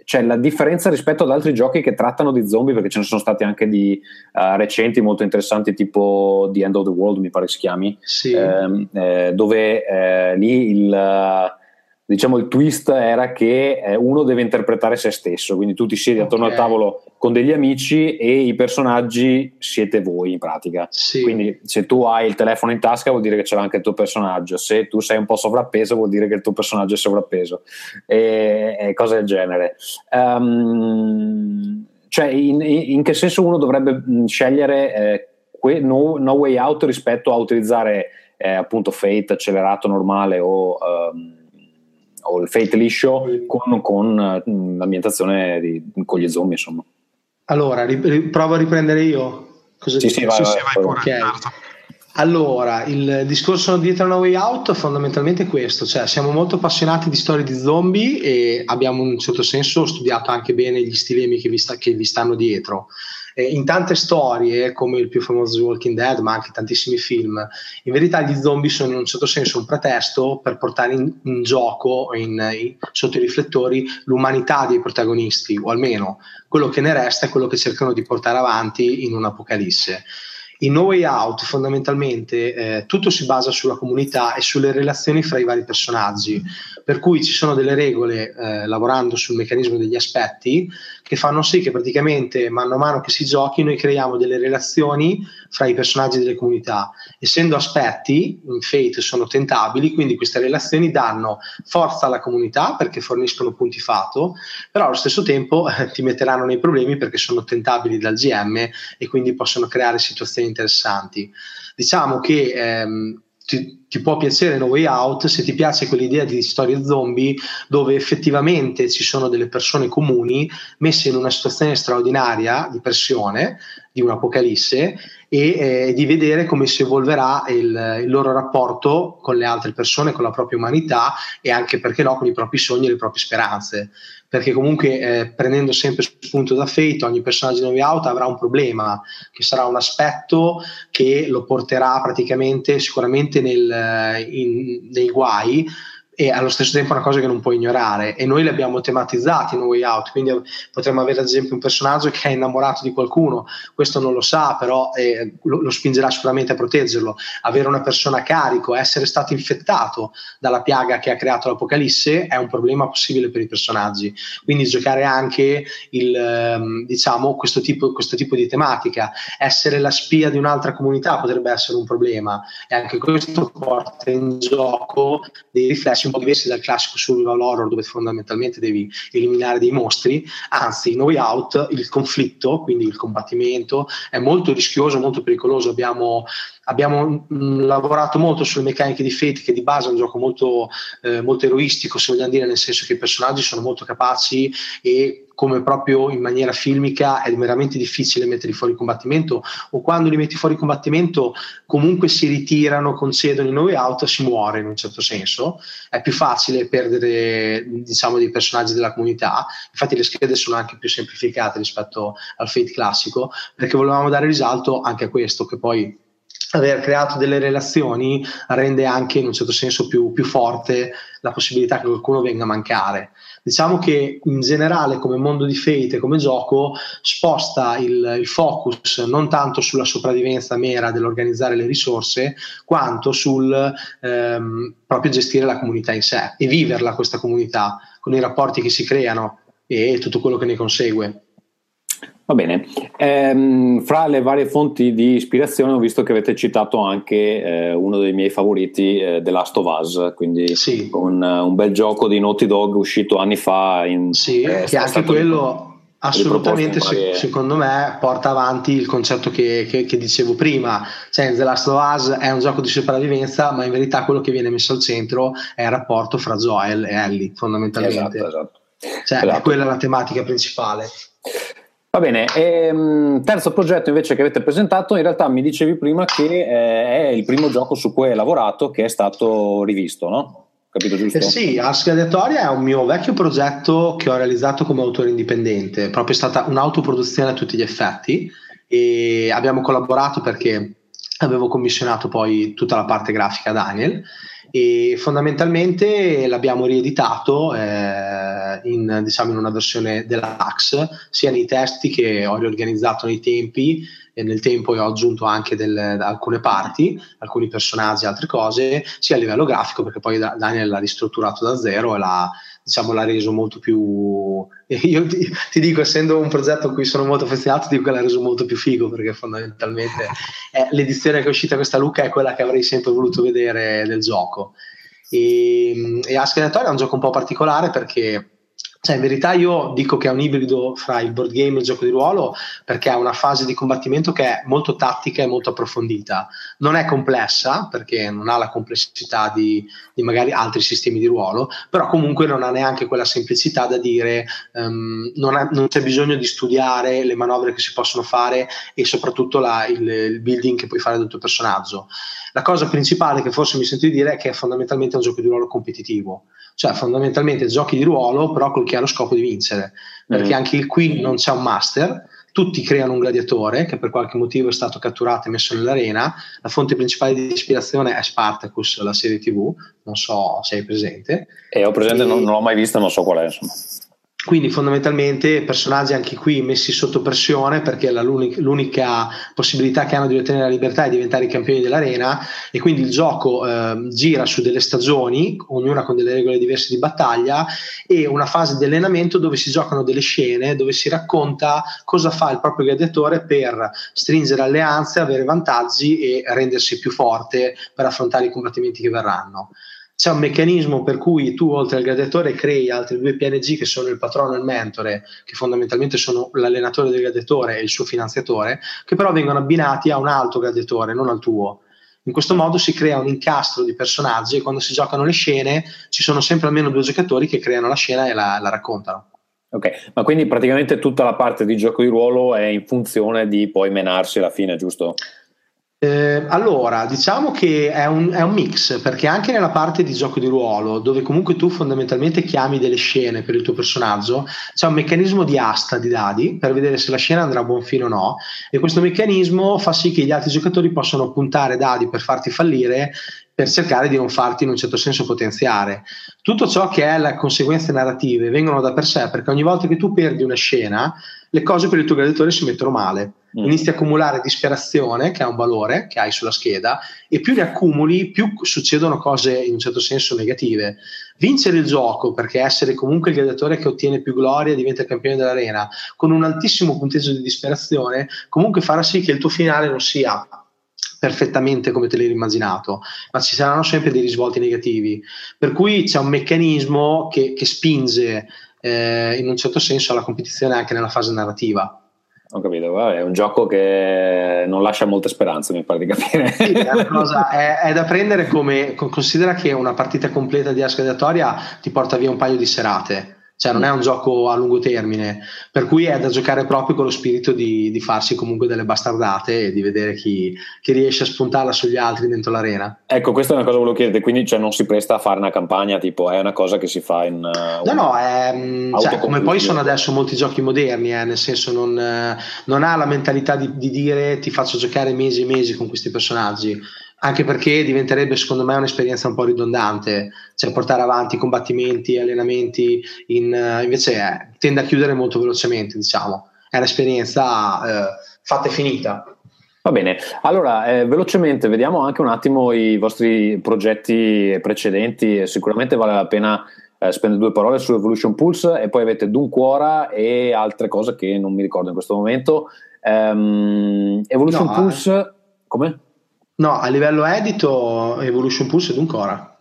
cioè, la differenza rispetto ad altri giochi che trattano di zombie, perché ce ne sono stati anche di uh, recenti molto interessanti, tipo The End of the World, mi pare si chiami, sì. ehm, eh, dove eh, lì il diciamo il twist era che eh, uno deve interpretare se stesso, quindi tu ti siedi attorno okay. al tavolo con degli amici e i personaggi siete voi in pratica. Sì. Quindi se tu hai il telefono in tasca vuol dire che l'ha anche il tuo personaggio, se tu sei un po' sovrappeso vuol dire che il tuo personaggio è sovrappeso e, e cose del genere. Um, cioè in, in, che senso uno dovrebbe scegliere eh, que, no, no, Way Out rispetto a utilizzare eh, appunto Fate accelerato normale o... Um, o il Fate liscio con, con mm, l'ambientazione di, con gli zombie insomma allora ri, provo a riprendere io Cosa sì, sì, vai, sì, vai, vai, okay. certo. Allora, il discorso dietro No Way Out è fondamentalmente questo, cioè siamo molto appassionati di storie di zombie e abbiamo in un certo senso studiato anche bene gli stilemi che vi, sta, che vi stanno dietro. Eh, in tante storie, come il più famoso The Walking Dead, ma anche tantissimi film, in verità gli zombie sono in un certo senso un pretesto per portare in, in gioco, in, in, sotto i riflettori, l'umanità dei protagonisti, o almeno quello che ne resta è quello che cercano di portare avanti in un'apocalisse. In No Way Out fondamentalmente eh, tutto si basa sulla comunità e sulle relazioni fra i vari personaggi, per cui ci sono delle regole eh, lavorando sul meccanismo degli aspetti che fanno sì che praticamente mano a mano che si giochi noi creiamo delle relazioni fra i personaggi delle comunità. Essendo aspetti, in Fate sono tentabili, quindi queste relazioni danno forza alla comunità perché forniscono punti fato, però allo stesso tempo eh, ti metteranno nei problemi perché sono tentabili dal GM e quindi possono creare situazioni interessanti. Diciamo che ehm, ti, ti, può piacere No Way Out se ti piace quell'idea di storie zombie dove effettivamente ci sono delle persone comuni messe in una situazione straordinaria di pressione, di un'apocalisse e eh, di vedere come si evolverà il, il, loro rapporto con le altre persone, con la propria umanità e anche perché no con i propri sogni e le proprie speranze. Perché comunque eh, prendendo sempre spunto da Fate ogni personaggio di Novi Out avrà un problema che sarà un aspetto che lo porterà praticamente sicuramente nel, in, nei guai e allo stesso tempo è una cosa che non puoi ignorare. E noi li abbiamo tematizzati in Way Out quindi potremmo avere ad esempio un personaggio che è innamorato di qualcuno. Questo non lo sa però eh, lo, lo, spingerà sicuramente a proteggerlo. Avere una persona a carico essere stato infettato dalla piaga che ha creato l'apocalisse è un problema possibile per i personaggi. Quindi giocare anche il, ehm, diciamo questo tipo, questo tipo di tematica. Essere la spia di un'altra comunità potrebbe essere un problema. E anche questo porta in gioco dei riflessi un po' diversi dal classico survival horror dove fondamentalmente devi eliminare dei mostri, anzi in Way Out il conflitto, quindi il combattimento è molto rischioso, molto pericoloso, abbiamo abbiamo mh, mm, lavorato molto sulle meccaniche di Fate che di base è un gioco molto, eh, molto eroistico se vogliamo dire nel senso che i personaggi sono molto capaci e come proprio in maniera filmica è veramente difficile metterli fuori combattimento o quando li metti fuori combattimento comunque si ritirano, concedono in way out, si muore in un certo senso. È più facile perdere diciamo dei personaggi della comunità, infatti le schede sono anche più semplificate rispetto al Fate classico perché volevamo dare risalto anche a questo che poi aver creato delle relazioni rende anche in un certo senso più, più, forte la possibilità che qualcuno venga a mancare. Diciamo che in generale come mondo di Fate, come gioco, sposta il, il focus non tanto sulla sopravvivenza mera dell'organizzare le risorse, quanto sul ehm, proprio gestire la comunità in sé e viverla questa comunità con i rapporti che si creano e tutto quello che ne consegue. Va bene, ehm, fra le varie fonti di ispirazione ho visto che avete citato anche eh, uno dei miei favoriti, eh, The Last of Us, quindi sì. un, un, bel gioco di Naughty Dog uscito anni fa. In, sì, eh, che anche quello assolutamente se, secondo me porta avanti il concetto che, che, che, dicevo prima, cioè The Last of Us è un gioco di sopravvivenza, ma in verità quello che viene messo al centro è il rapporto fra Joel e Ellie, fondamentalmente. Esatto, esatto. Cioè, esatto. quella è la tematica principale. Va bene, e, ehm, terzo progetto invece che avete presentato, in realtà mi dicevi prima che eh, è il primo gioco su cui hai lavorato che è stato rivisto, no? Capito giusto? Eh sì, Ask Aleatoria è un mio vecchio progetto che ho realizzato come autore indipendente, proprio è stata un'autoproduzione a tutti gli effetti e abbiamo collaborato perché avevo commissionato poi tutta la parte grafica a Daniel e fondamentalmente l'abbiamo rieditato eh, in, diciamo, in una versione deluxe sia nei testi che ho riorganizzato nei tempi e nel tempo e ho aggiunto anche del, alcune parti, alcuni personaggi, altre cose, sia a livello grafico perché poi Daniel l'ha ristrutturato da zero e l'ha, diciamo, l'ha reso molto più... Io ti, ti, dico, essendo un progetto a cui sono molto affezionato, dico che l'ha reso molto più figo perché fondamentalmente è, l'edizione che è uscita questa Luca è quella che avrei sempre voluto vedere del gioco. E, e Ask è un gioco un po' particolare perché cioè, in verità io dico che è un ibrido fra il board game e il gioco di ruolo perché ha una fase di combattimento che è molto tattica e molto approfondita. Non è complessa perché non ha la complessità di, di magari altri sistemi di ruolo, però comunque non ha neanche quella semplicità da dire um, non, ha, non, c'è bisogno di studiare le manovre che si possono fare e soprattutto la, il, il, building che puoi fare del tuo personaggio. La cosa principale che forse mi sento di dire è che è fondamentalmente un gioco di ruolo competitivo cioè fondamentalmente giochi di ruolo però col chiaro scopo di vincere, perché mm. anche qui non c'è un master, tutti creano un gladiatore che per qualche motivo è stato catturato e messo nell'arena, la fonte principale di ispirazione è Spartacus, la serie tv, non so se hai presente. E ho presente, e... Non, non l'ho mai vista, non so qual è insomma. Quindi fondamentalmente personaggi anche qui messi sotto pressione perché l'unica, l'unica, possibilità che hanno di ottenere la libertà è diventare i campioni dell'arena e quindi il gioco eh, gira su delle stagioni, ognuna con delle regole diverse di battaglia e una fase di allenamento dove si giocano delle scene, dove si racconta cosa fa il proprio gladiatore per stringere alleanze, avere vantaggi e rendersi più forte per affrontare i combattimenti che verranno c'è un meccanismo per cui tu oltre al gladiatore crei altri due PNG che sono il patrono e il mentore, che fondamentalmente sono l'allenatore del gladiatore e il suo finanziatore, che però vengono abbinati a un altro gladiatore, non al tuo. In questo modo si crea un incastro di personaggi e quando si giocano le scene ci sono sempre almeno due giocatori che creano la scena e la, la raccontano. Ok, ma quindi praticamente tutta la parte di gioco di ruolo è in funzione di poi menarsi alla fine, giusto? Eh, allora, diciamo che è un, è un, mix, perché anche nella parte di gioco di ruolo, dove comunque tu fondamentalmente chiami delle scene per il tuo personaggio, c'è un meccanismo di asta di dadi per vedere se la scena andrà a buon fine o no, e questo meccanismo fa sì che gli altri giocatori possano puntare dadi per farti fallire per cercare di non farti in un certo senso potenziare. Tutto ciò che è le conseguenze narrative vengono da per sé, perché ogni volta che tu perdi una scena, le cose per il tuo gladiatore si mettono male mm. inizi a accumulare disperazione, che è un valore che hai sulla scheda, e più ne accumuli, più succedono cose in un certo senso negative. Vincere il gioco, perché essere comunque il gladiatore che ottiene più gloria, diventa campione dell'arena, con un altissimo punteggio di disperazione, comunque farà sì che il tuo finale non sia perfettamente come te l'hai immaginato, ma ci saranno sempre dei risvolti negativi. Per cui c'è un meccanismo che, che spinge eh, in un certo senso alla competizione anche nella fase narrativa. Ho capito, è un gioco che non lascia molte speranze, mi pare di capire. Sì, è, cosa, è, è, da prendere come considera che una partita completa di Ascadatoria ti porta via un paio di serate cioè non è un gioco a lungo termine, per cui è da giocare proprio con lo spirito di, di farsi comunque delle bastardate e di vedere chi, chi, riesce a spuntarla sugli altri dentro l'arena. Ecco, questa è una cosa che volevo chiedere, quindi cioè, non si presta a fare una campagna, tipo è una cosa che si fa in... Uh, no, no, è, mm, cioè, come poi sono adesso molti giochi moderni, eh, nel senso non, non ha la mentalità di, di dire ti faccio giocare mesi e mesi con questi personaggi anche perché diventerebbe secondo me un'esperienza un po' ridondante, cioè portare avanti combattimenti, allenamenti, in, uh, invece è, tende a chiudere molto velocemente, diciamo, è un'esperienza uh, fatta e finita. Va bene, allora eh, velocemente vediamo anche un attimo i vostri progetti precedenti, sicuramente vale la pena eh, spendere due parole su Evolution Pulse e poi avete Dunquora e altre cose che non mi ricordo in questo momento. Um, Evolution no, Pulse, eh. come? No, a livello edito Evolution Pulse ed Uncora.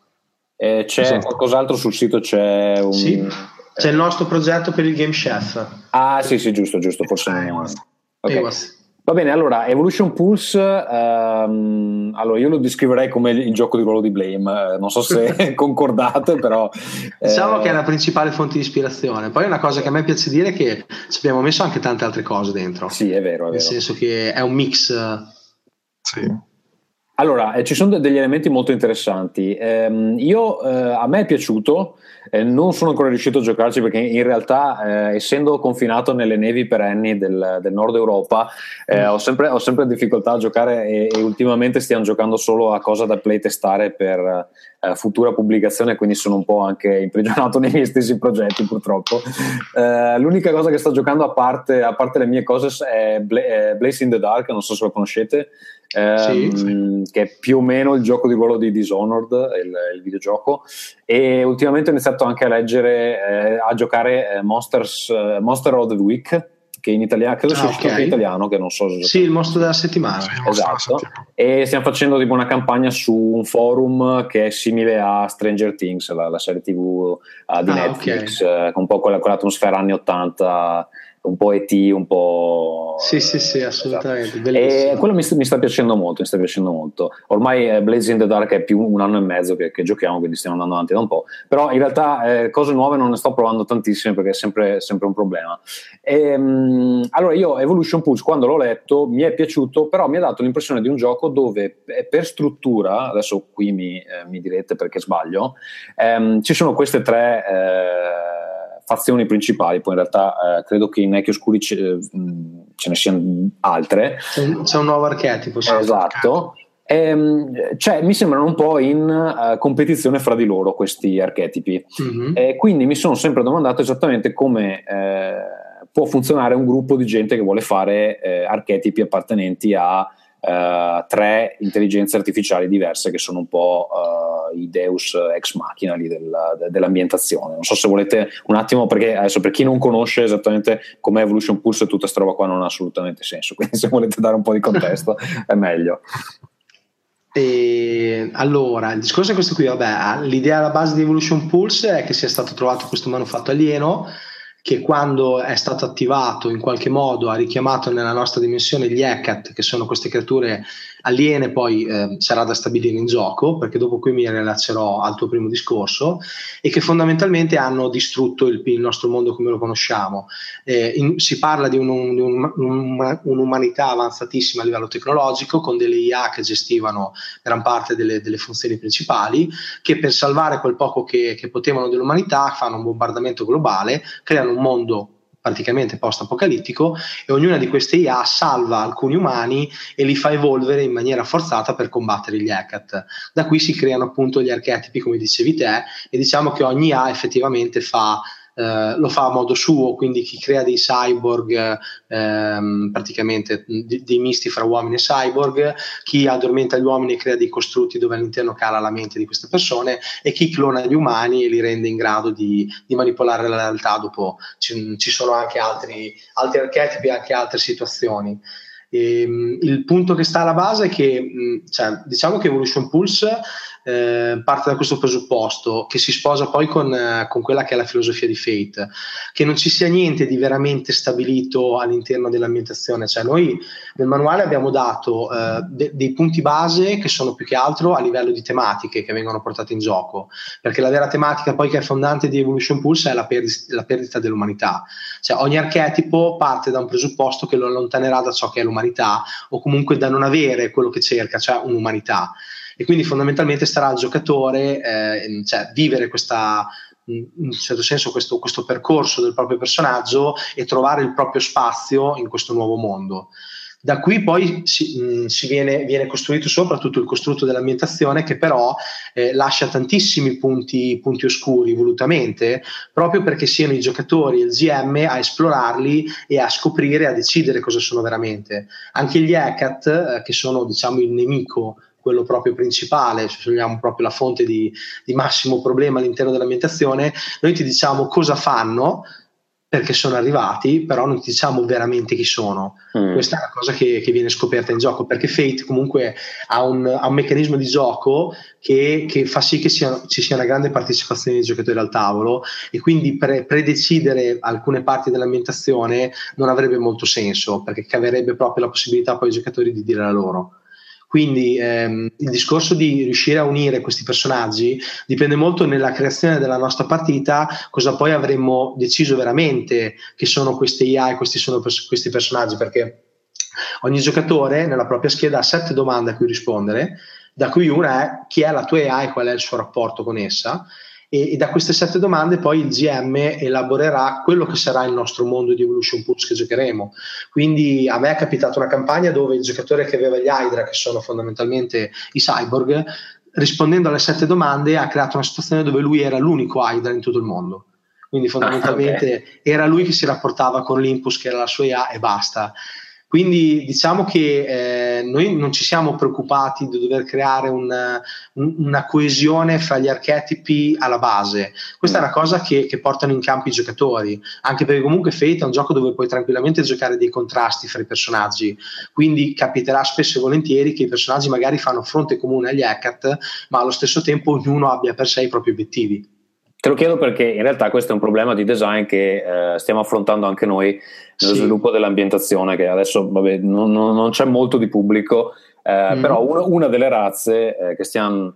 Eh, c'è esatto. qualcos'altro sul sito? C'è un... Sì, c'è il nostro progetto per il Game Chef. Ah, sì, sì, giusto, giusto, forse. Okay. Va bene, allora Evolution Pulse, um, allora io lo descriverei come il gioco di ruolo di Blame, eh, non so se concordate, però... Diciamo eh... che è la principale fonte di ispirazione. Poi una cosa che a me piace dire è che ci abbiamo messo anche tante altre cose dentro. Sì, è vero, è vero. Nel senso che è un mix. Sì Allora, eh, ci sono degli elementi molto interessanti. Eh, io, eh, a me è piaciuto, eh, non sono ancora riuscito a giocarci perché in realtà, eh, essendo confinato nelle nevi perenni del, del nord Europa, mm. ho, sempre, ho, sempre, difficoltà a giocare e, e, ultimamente stiamo giocando solo a cosa da playtestare per futura pubblicazione, quindi sono un po' anche imprigionato nei miei stessi progetti purtroppo. l'unica cosa che sto giocando a parte, a parte le mie cose è Bla- Blaze in the Dark, non so se lo conoscete ehm, sì. che è più o meno il gioco di ruolo di Dishonored, il, il videogioco. E ultimamente ho iniziato anche a leggere, eh, a giocare eh, Monsters, eh, Monster of the Week che in italiano credo sia ah, okay. in italiano che non so sì il mostro della settimana sì, esatto e stiamo facendo tipo una campagna su un forum che è simile a Stranger Things la, la serie tv uh, di ah, Netflix okay. uh, un po' quella, quell'atmosfera anni 80 un po' ET, un po'... Sì, sì, sì, assolutamente. Esatto. E quello mi sta, mi sta, piacendo molto, mi sta piacendo molto. Ormai eh, Blaze in the Dark è più un anno e mezzo che, che giochiamo, quindi stiamo andando avanti da un po'. Però in realtà eh, cose nuove non ne sto provando tantissime perché è sempre, sempre un problema. E, um, allora io Evolution Pulse, quando l'ho letto, mi è piaciuto, però mi ha dato l'impressione di un gioco dove eh, per struttura, adesso qui mi, eh, mi direte perché sbaglio, ehm, ci sono queste tre eh, fazioni principali, poi in realtà eh, credo che in Ecchi Oscuri ce, ce, ne siano altre. C'è un nuovo archetipo. Sì. Esatto. E, ehm, cioè, mi sembrano un po' in uh, competizione fra di loro questi archetipi. Mm-hmm. E quindi mi sono sempre domandato esattamente come eh, può funzionare un gruppo di gente che vuole fare eh, archetipi appartenenti a uh, tre intelligenze artificiali diverse che sono un po' uh, i deus ex machina lì della, de, dell'ambientazione. Non so se volete un attimo, perché adesso per chi non conosce esattamente com'è Evolution Pulse tutta questa roba qua non ha assolutamente senso, quindi se volete dare un po' di contesto è meglio. E allora, il discorso è questo qui, vabbè, l'idea alla base di Evolution Pulse è che sia stato trovato questo manufatto alieno che quando è stato attivato in qualche modo ha richiamato nella nostra dimensione gli Hecate, che sono queste creature aliene poi eh, sarà da stabilire in gioco, perché dopo qui mi relazionerò al tuo primo discorso, e che fondamentalmente hanno distrutto il, il nostro mondo come lo conosciamo. Eh, in, si parla di, un, un, un, un'umanità avanzatissima a livello tecnologico, con delle IA che gestivano gran parte delle, delle funzioni principali, che per salvare quel poco che, che potevano dell'umanità fanno un bombardamento globale, creano un mondo praticamente post-apocalittico e ognuna di queste IA salva alcuni umani e li fa evolvere in maniera forzata per combattere gli Hecate. Da qui si creano appunto gli archetipi, come dicevi te, e diciamo che ogni IA effettivamente fa eh, lo fa a modo suo, quindi chi crea dei cyborg, ehm, praticamente dei misti fra uomini e cyborg, chi addormenta gli uomini e crea dei costrutti dove all'interno cala la mente di queste persone e chi clona gli umani e li rende in grado di, di manipolare la realtà. Dopo ci, ci sono anche altri, altri archetipi, anche altre situazioni. E, ehm, il punto che sta alla base è che cioè, diciamo che Evolution Pulse eh, parte da questo presupposto che si sposa poi con, eh, con, quella che è la filosofia di Fate, che non ci sia niente di veramente stabilito all'interno dell'ambientazione, cioè noi nel manuale abbiamo dato eh, de- dei punti base che sono più che altro a livello di tematiche che vengono portate in gioco, perché la vera tematica poi che è fondante di Evolution Pulse è la, perdi- la perdita dell'umanità, cioè ogni archetipo parte da un presupposto che lo allontanerà da ciò che è l'umanità o comunque da non avere quello che cerca, cioè un'umanità e quindi fondamentalmente starà al giocatore eh, cioè, vivere questa in un certo senso questo, questo, percorso del proprio personaggio e trovare il proprio spazio in questo nuovo mondo. Da qui poi si, mh, si viene, viene, costruito soprattutto il costrutto dell'ambientazione che però eh, lascia tantissimi punti, punti, oscuri volutamente, proprio perché siano i giocatori e il GM a esplorarli e a scoprire, a decidere cosa sono veramente. Anche gli Hecate, eh, che sono diciamo il nemico quello proprio principale, se vogliamo proprio la fonte di, di massimo problema all'interno dell'ambientazione, noi ti diciamo cosa fanno, perché sono arrivati, però non ti diciamo veramente chi sono. Mm. Questa è una cosa che, che, viene scoperta in gioco, perché Fate comunque ha un, ha un meccanismo di gioco che, che fa sì che sia, ci sia una grande partecipazione dei giocatori al tavolo e quindi pre, predecidere alcune parti dell'ambientazione non avrebbe molto senso, perché caverebbe proprio la possibilità poi ai giocatori di dire la loro. Quindi ehm, il discorso di riuscire a unire questi personaggi dipende molto nella creazione della nostra partita, cosa poi avremmo deciso veramente che sono queste e questi sono pers- questi personaggi, perché Ogni giocatore nella propria scheda ha sette domande a cui rispondere, da cui una è chi è la tua AI e qual è il suo rapporto con essa. E, e, da queste sette domande poi il GM elaborerà quello che sarà il nostro mondo di Evolution Pools che giocheremo. Quindi a me è capitata una campagna dove il giocatore che aveva gli Hydra, che sono fondamentalmente i cyborg, rispondendo alle sette domande ha creato una situazione dove lui era l'unico Hydra in tutto il mondo. Quindi fondamentalmente ah, okay. era lui che si rapportava con l'Impus, che era la sua IA, e basta. Quindi diciamo che eh, noi non ci siamo preoccupati di dover creare una, una coesione fra gli archetipi alla base. Questa mm. è una cosa che, che, portano in campo i giocatori, anche perché comunque Fate è un gioco dove puoi tranquillamente giocare dei contrasti fra i personaggi. Quindi capiterà spesso e volentieri che i personaggi magari fanno fronte comune agli Heckat, ma allo stesso tempo ognuno abbia per sé i propri obiettivi. Te lo chiedo perché in realtà questo è un problema di design che eh, stiamo affrontando anche noi nello sì. sviluppo dell'ambientazione, che adesso vabbè, non, non, c'è molto di pubblico, eh, mm. però una, una, delle razze eh, stiamo,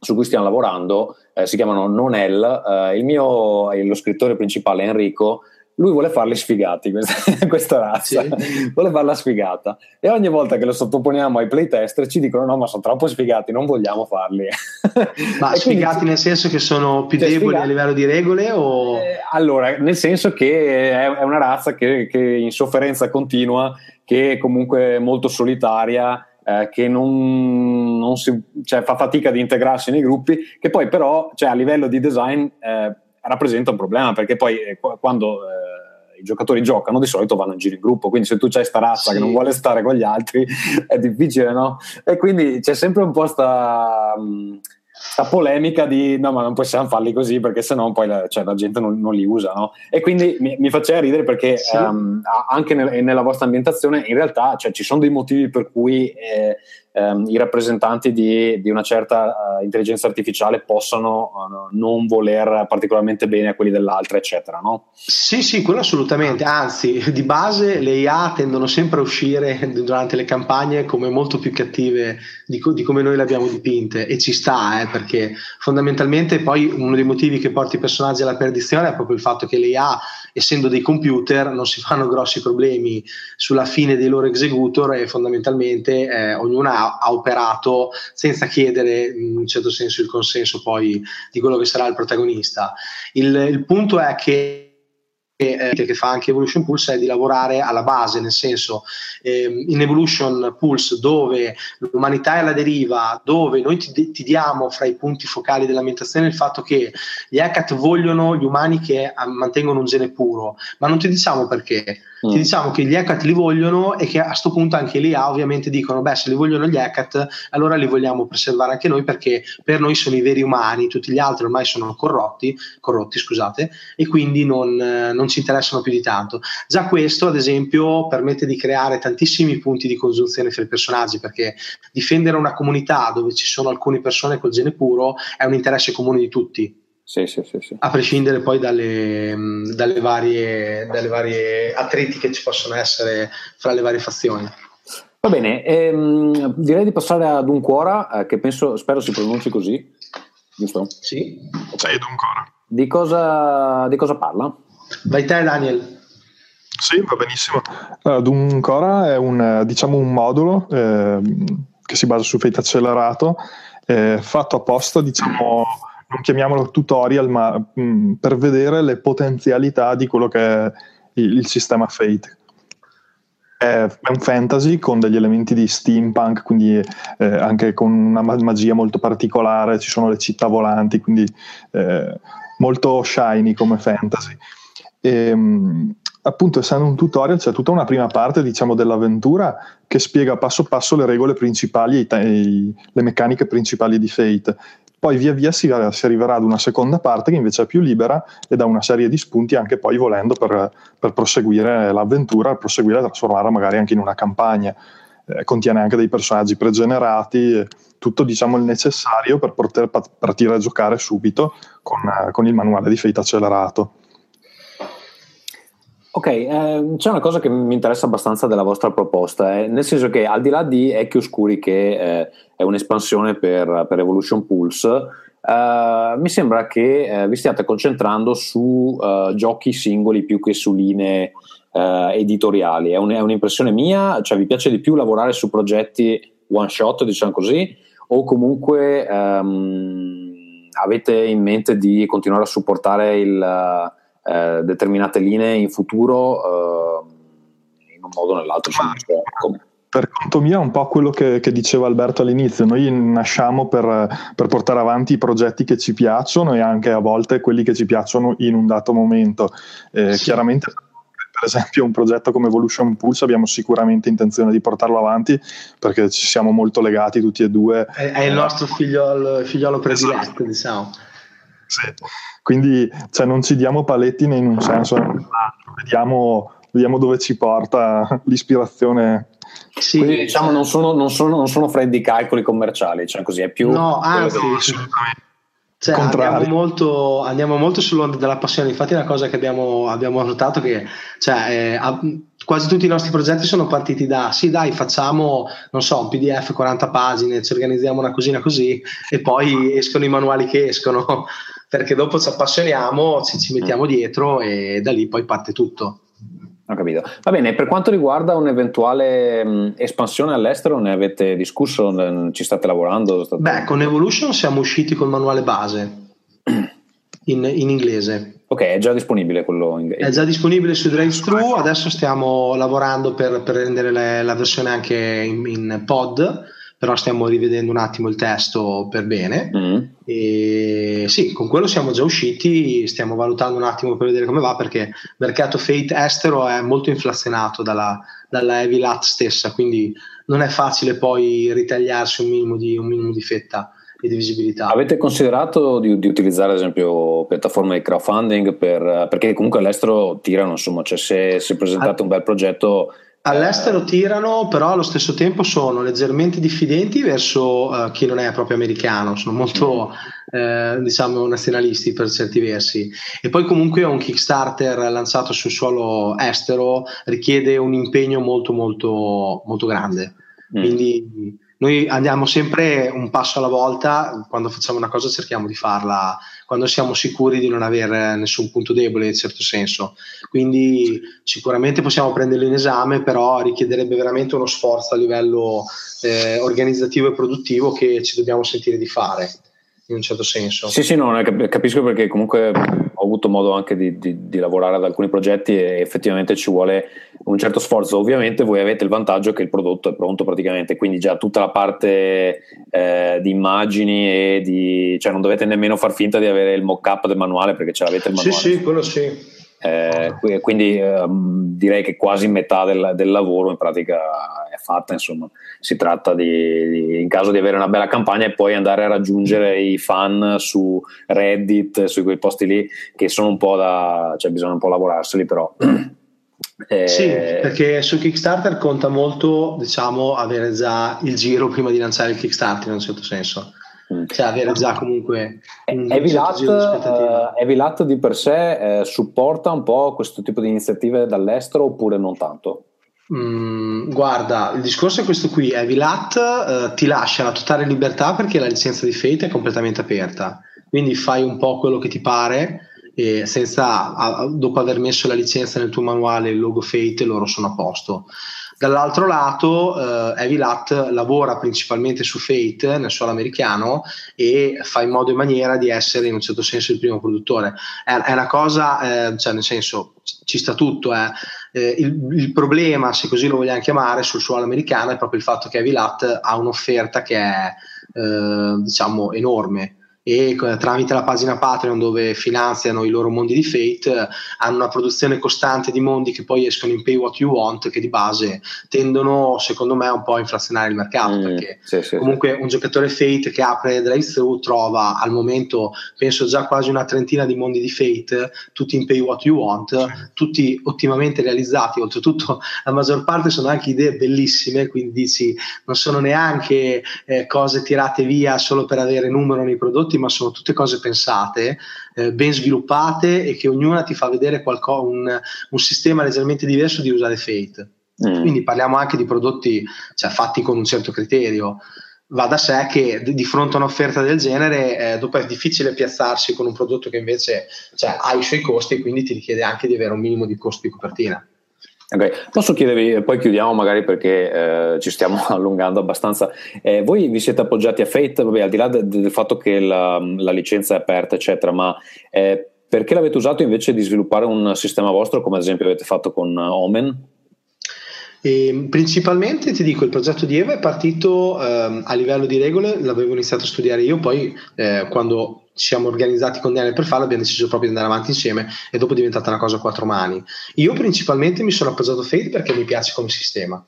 su cui stiamo lavorando eh, si chiamano Nonel. Eh, il mio, lo scrittore principale Enrico lui vuole farli sfigati questa, questa razza. Sì. vuole farla sfigata. E ogni volta che lo sottoponiamo ai playtester ci dicono no ma sono troppo sfigati non vogliamo farli. Ma sfigati quindi, nel senso che sono più cioè, deboli sfigati, a livello di regole o eh, allora nel senso che è, è una razza che, che in sofferenza continua che è comunque molto solitaria eh, che non, non si, cioè, fa fatica di integrarsi nei gruppi che poi però cioè, a livello di design eh, rappresenta un problema perché poi eh, quando eh, i giocatori giocano di solito vanno in giro in gruppo quindi se tu c'hai sta razza sì. che non vuole stare con gli altri è difficile no? e quindi c'è sempre un po' sta, sta polemica di no ma non possiamo farli così perché sennò poi la, cioè, la gente non, non, li usa no? e quindi mi, mi faceva ridere perché sì. um, anche nel, nella vostra ambientazione in realtà cioè, ci sono dei motivi per cui eh, ehm, i rappresentanti di, di una certa uh, intelligenza artificiale possano uh, non voler particolarmente bene a quelli dell'altra, eccetera, no? Sì, sì, quello assolutamente. Anzi, di base le IA tendono sempre a uscire durante le campagne come molto più cattive di, co- di come noi le abbiamo dipinte e ci sta, eh, perché fondamentalmente poi uno dei motivi che porta i personaggi alla perdizione è proprio il fatto che le IA, essendo dei computer, non si fanno grossi problemi sulla fine dei loro executor e fondamentalmente eh, ognuna ha, operato senza chiedere in un certo senso il consenso poi di quello che sarà il protagonista. Il, il punto è che eh, che fa anche Evolution Pulse è di lavorare alla base, nel senso eh, in Evolution Pulse dove l'umanità è alla deriva, dove noi ti, ti, diamo fra i punti focali dell'ambientazione il fatto che gli Heckat vogliono gli umani che mantengono un gene puro, ma non ti diciamo perché Mm. Ti diciamo che gli Heckat li vogliono e che a questo punto anche lì ovviamente dicono: beh, se li vogliono gli Heckat, allora li vogliamo preservare anche noi perché per noi sono i veri umani, tutti gli altri ormai sono corrotti, corrotti scusate, e quindi non, eh, non ci interessano più di tanto. Già questo, ad esempio, permette di creare tantissimi punti di congiunzione fra i personaggi perché difendere una comunità dove ci sono alcune persone col gene puro è un interesse comune di tutti sì, sì, sì, sì, A prescindere poi dalle, dalle, varie, dalle varie attriti che ci possono essere fra le varie fazioni. Va bene, ehm, direi di passare ad Unquora, eh, che penso, spero si pronunci così, giusto? Sì. Sei Unquora. Di cosa, di cosa parla? Vai te Daniel. Sì, va benissimo. Uh, Duncora è un, diciamo, un modulo eh, che si basa su Fate accelerato, eh, fatto apposta, diciamo, non chiamiamolo tutorial, ma mh, mm, per vedere le potenzialità di quello che è il, il sistema Fate. È, è, un fantasy con degli elementi di steampunk, quindi eh, anche con una magia molto particolare, ci sono le città volanti, quindi eh, molto shiny come fantasy. E, mh, appunto essendo un tutorial c'è tutta una prima parte diciamo dell'avventura che spiega passo passo le regole principali e le meccaniche principali di Fate poi via via si, si, arriverà ad una seconda parte che invece è più libera e dà una serie di spunti anche poi volendo per, per proseguire l'avventura, proseguire e trasformarla magari anche in una campagna. Eh, contiene anche dei personaggi pregenerati, tutto diciamo il necessario per poter partire a giocare subito con, con il manuale di Fate accelerato. Ok, eh, c'è una cosa che mi interessa abbastanza della vostra proposta, eh, nel senso che al di là di Ecchi Oscuri, che eh, è un'espansione per, per Evolution Pulse, uh, mi sembra che uh, vi stiate concentrando su uh, giochi singoli più che su linee editoriali. È, un, è, un'impressione mia? Cioè, vi piace di più lavorare su progetti one shot, diciamo così, o comunque um, avete in mente di continuare a supportare il, determinate linee in futuro in un modo o nell'altro? Ma, per conto mio è un po' quello che, che diceva Alberto all'inizio, noi nasciamo per, per, portare avanti i progetti che ci piacciono e anche a volte quelli che ci piacciono in un dato momento. Eh, sì. Chiaramente per esempio un progetto come Evolution Pulse abbiamo sicuramente intenzione di portarlo avanti perché ci siamo molto legati tutti e due. È, è il nostro figliolo, figliolo prediletto, esatto. diciamo. Sì. Quindi cioè, non ci diamo paletti né in un senso, vediamo, vediamo dove ci porta l'ispirazione. Sì, Quindi diciamo non sono, non, sono, non sono, freddi calcoli commerciali, cioè così è più... No, anzi, cioè, andiamo, molto, andiamo molto sull'onda della passione, infatti è una cosa che abbiamo, abbiamo notato che cioè, eh, quasi tutti i nostri progetti sono partiti da sì dai facciamo non so un pdf 40 pagine, ci organizziamo una cosina così e poi escono i manuali che escono perché dopo ci appassioniamo, ci, ci mettiamo dietro e da lì poi parte tutto. Ho capito. Va bene, per quanto riguarda un'eventuale mh, espansione all'estero, ne avete discusso? Ci state lavorando? State... Beh, con Evolution siamo usciti col manuale base in, in inglese. Ok, è già disponibile quello in È già disponibile su Drive-Thru, adesso stiamo lavorando per, per rendere le, la versione anche in, in pod però stiamo rivedendo un attimo il testo per bene. Mm. E sì, con quello siamo già usciti, stiamo valutando un attimo per vedere come va perché il mercato Fate estero è molto inflazionato dalla, dalla Heavy Lat stessa, quindi non è facile poi ritagliarsi un minimo di, un minimo di fetta e di visibilità. Avete considerato di, di, utilizzare ad esempio piattaforme di crowdfunding per, perché comunque all'estero tirano, insomma, cioè se, se presentate un bel progetto All'estero tirano, però allo stesso tempo sono leggermente diffidenti verso uh, chi non è proprio americano, sono molto eh, diciamo nazionalisti per certi versi. E poi comunque un Kickstarter lanciato sul suolo estero richiede un impegno molto molto molto grande. Mm. Quindi noi andiamo sempre un passo alla volta, quando facciamo una cosa cerchiamo di farla quando siamo sicuri di non avere nessun punto debole in certo senso. Quindi sicuramente possiamo prenderlo in esame, però richiederebbe veramente uno sforzo a livello eh, organizzativo e produttivo che ci dobbiamo sentire di fare in un certo senso. Sì, sì, no, capisco perché comunque avuto modo anche di, di, di, lavorare ad alcuni progetti e effettivamente ci vuole un certo sforzo. Ovviamente voi avete il vantaggio che il prodotto è pronto praticamente, quindi già tutta la parte eh, di immagini e di... cioè non dovete nemmeno far finta di avere il mock-up del manuale perché ce l'avete il manuale. Sì, sì, quello sì. Eh, quindi eh, direi che quasi metà del, del, lavoro in pratica è fatta, insomma, si tratta di, di, in caso di avere una bella campagna e poi andare a raggiungere i fan su Reddit, su quei posti lì che sono un po' da, cioè bisogna un po' lavorarseli però. Eh... Sì, perché su Kickstarter conta molto, diciamo, avere già il giro prima di lanciare il Kickstarter in un certo senso. Mm. cioè avere già comunque un Evilat, uh, di per sé eh, supporta un po' questo tipo di iniziative dall'estero oppure non tanto? Mm, guarda, il discorso è questo qui, Evilat uh, ti lascia la totale libertà perché la licenza di Fate è completamente aperta, quindi fai un po' quello che ti pare senza, dopo aver messo la licenza nel tuo manuale il logo Fate loro sono a posto Dall'altro lato, eh, Heavy Lat lavora principalmente su Fate nel suolo americano e fa in modo e maniera di essere in un certo senso il primo produttore. È, è una cosa, eh, cioè nel senso, ci sta tutto. Eh. Eh, il, il, problema, se così lo vogliamo chiamare, sul suolo americano è proprio il fatto che Heavy Lat ha un'offerta che è eh, diciamo enorme e tramite la pagina Patreon dove finanziano i loro mondi di Fate hanno una produzione costante di mondi che poi escono in Pay What You Want che di base tendono secondo me un po' a inflazionare il mercato mm, perché sì, sì, comunque sì. un giocatore Fate che apre drive thru trova al momento penso già quasi una trentina di mondi di Fate tutti in Pay What You Want tutti ottimamente realizzati oltretutto la maggior parte sono anche idee bellissime quindi dici non sono neanche eh, cose tirate via solo per avere numero nei prodotti prodotti, ma sono tutte cose pensate, eh, ben sviluppate e che ognuna ti fa vedere qualco, un, un sistema leggermente diverso di usare Fate. Mm. Quindi parliamo anche di prodotti cioè, fatti con un certo criterio. va da sé che di fronte a un'offerta del genere eh, dopo è difficile piazzarsi con un prodotto che invece cioè, ha i suoi costi e quindi ti richiede anche di avere un minimo di costi di copertina. Okay. Posso chiedervi, poi chiudiamo magari perché eh, ci stiamo allungando abbastanza. Eh, voi vi siete appoggiati a Fate, vabbè, al di là de- del fatto che la, la, licenza è aperta, eccetera, ma eh, perché l'avete usato invece di sviluppare un sistema vostro, come ad esempio avete fatto con Omen? E principalmente ti dico, il progetto di Eva è partito ehm, a livello di regole, l'avevo iniziato a studiare io, poi eh, quando ci siamo organizzati con Daniel per farlo abbiamo deciso proprio di andare avanti insieme e dopo è diventata una cosa a quattro mani. Io principalmente mi sono appoggiato a Fate perché mi piace come sistema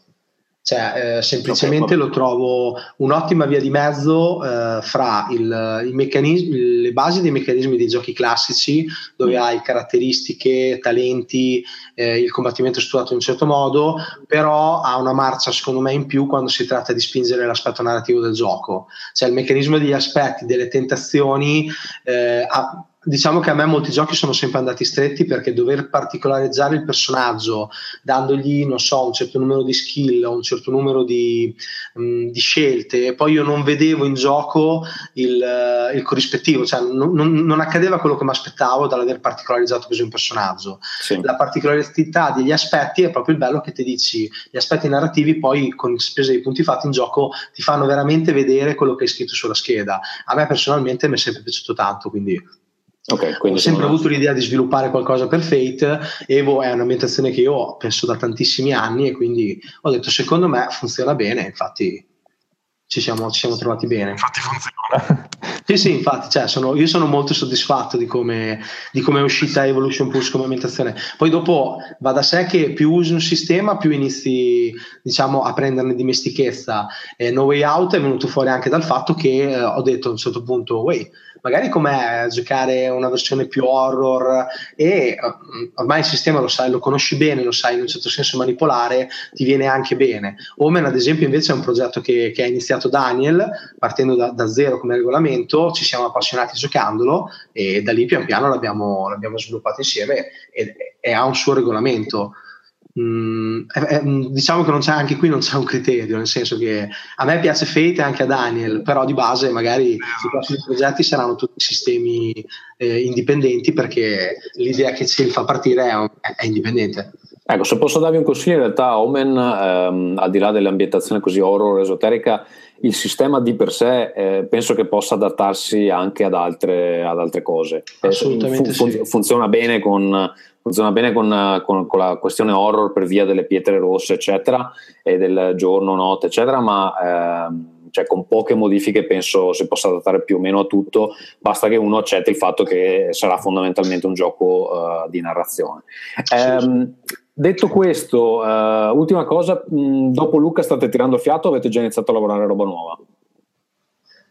cioè, eh, semplicemente okay, lo trovo un'ottima via di mezzo eh, fra il, le basi dei meccanismi dei giochi classici, dove mm. hai caratteristiche, talenti, eh, il combattimento studiato in un certo modo, però ha una marcia secondo me in più quando si tratta di spingere l'aspetto narrativo del gioco. Cioè il meccanismo degli aspetti, delle tentazioni, eh, ha, diciamo che a me molti giochi sono sempre andati stretti perché dover particolarizzare il personaggio dandogli, non so, un certo numero di skill, un certo numero di, mh, mm, di scelte e poi io non vedevo in gioco il, uh, il corrispettivo, cioè non, non, non, accadeva quello che mi aspettavo dall'aver particolarizzato così un personaggio. Sì. La particolarità degli aspetti è proprio il bello che ti dici, gli aspetti narrativi poi con spese di punti fatti in gioco ti fanno veramente vedere quello che è scritto sulla scheda. A me personalmente mi è sempre piaciuto tanto, quindi Okay, ho sempre avuto l'idea di sviluppare qualcosa per Fate. Evo è un'ambientazione che io penso da tantissimi anni e quindi ho detto secondo me funziona bene, infatti ci siamo, ci siamo trovati bene. Infatti funziona. Sì, sì, infatti, cioè, sono, io sono molto soddisfatto di come, di come, è uscita Evolution Pulse come ambientazione. Poi dopo va da sé che più usi un sistema, più inizi diciamo, a prenderne dimestichezza. E no Way Out è venuto fuori anche dal fatto che eh, ho detto a un certo punto, wait, magari com'è giocare una versione più horror e uh, ormai il sistema lo sai, lo conosci bene, lo sai in un certo senso manipolare, ti viene anche bene. Omen ad esempio invece è un progetto che, che ha iniziato Daniel, partendo da, da, zero come regolamento, ci siamo appassionati giocandolo e da lì pian piano l'abbiamo, l'abbiamo sviluppato insieme e, e ha un suo regolamento. Mm, eh, diciamo che c'è, anche qui non c'è un criterio, nel senso che a me piace Fate e anche a Daniel, però di base magari i prossimi progetti saranno tutti sistemi eh, indipendenti perché l'idea che ci fa partire è, è, indipendente. Ecco, se posso darvi un consiglio, in realtà Omen, ehm, al di là dell'ambientazione così horror esoterica, il sistema di per sé eh, penso che possa adattarsi anche ad altre, ad altre cose. Eh, Assolutamente fun- sì. Funziona bene con funziona bene con, con, con, la questione horror per via delle pietre rosse, eccetera, e del giorno, notte, eccetera, ma ehm, cioè con poche modifiche penso si possa adattare più o meno a tutto, basta che uno accetti il fatto che sarà fondamentalmente un gioco uh, di narrazione. Um, detto questo, uh, ultima cosa, mh, dopo Luca state tirando fiato o avete già iniziato a lavorare a roba nuova?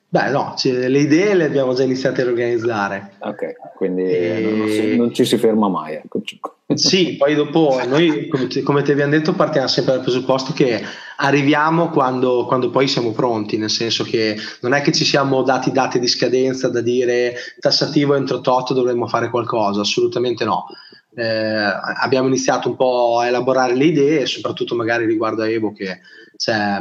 Beh, no, cioè, le idee le abbiamo già iniziate a organizzare. Ok, quindi e... non, si, non, ci si ferma mai. Ecco. Sì, poi dopo noi, come, come ti abbiamo detto, partiamo sempre dal presupposto che arriviamo quando, quando, poi siamo pronti, nel senso che non è che ci siamo dati date di scadenza da dire tassativo entro tot dovremmo fare qualcosa, assolutamente no. Eh, abbiamo iniziato un po' a elaborare le idee, soprattutto magari riguardo a Evo che cioè,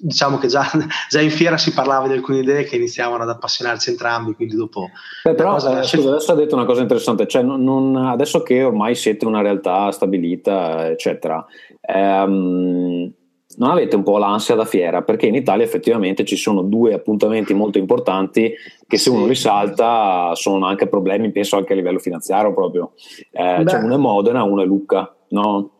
diciamo che già, già, in fiera si parlava di alcune idee che iniziavano ad appassionarci entrambi, quindi dopo... Beh, però cosa... eh, scusa, adesso ha detto una cosa interessante, cioè non, non, adesso che ormai siete una realtà stabilita, eccetera, ehm, non avete un po' l'ansia da fiera, perché in Italia effettivamente ci sono due appuntamenti molto importanti che se uno risalta sono anche problemi, penso anche a livello finanziario proprio. Eh, cioè uno è Modena, uno è Lucca, no?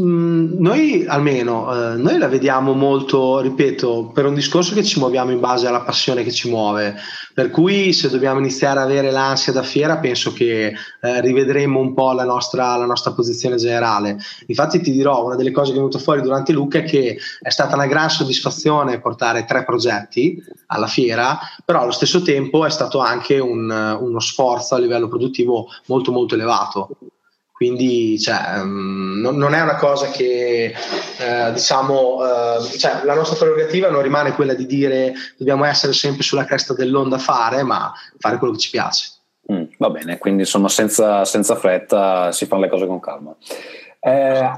Mm, noi almeno, eh, noi la vediamo molto, ripeto, per un discorso che ci muoviamo in base alla passione che ci muove, per cui se dobbiamo iniziare a avere l'ansia da fiera penso che eh, rivedremo un po' la nostra, la nostra, posizione generale. Infatti ti dirò, una delle cose che è venuto fuori durante Luca è che è stata una gran soddisfazione portare tre progetti alla fiera, però allo stesso tempo è stato anche un, uno sforzo a livello produttivo molto molto elevato quindi cioè, um, non, non, è una cosa che eh, diciamo eh, cioè, la nostra prerogativa non rimane quella di dire dobbiamo essere sempre sulla cresta dell'onda a fare ma fare quello che ci piace. Mm, va bene quindi insomma senza, senza, fretta si fanno le cose con calma. Eh,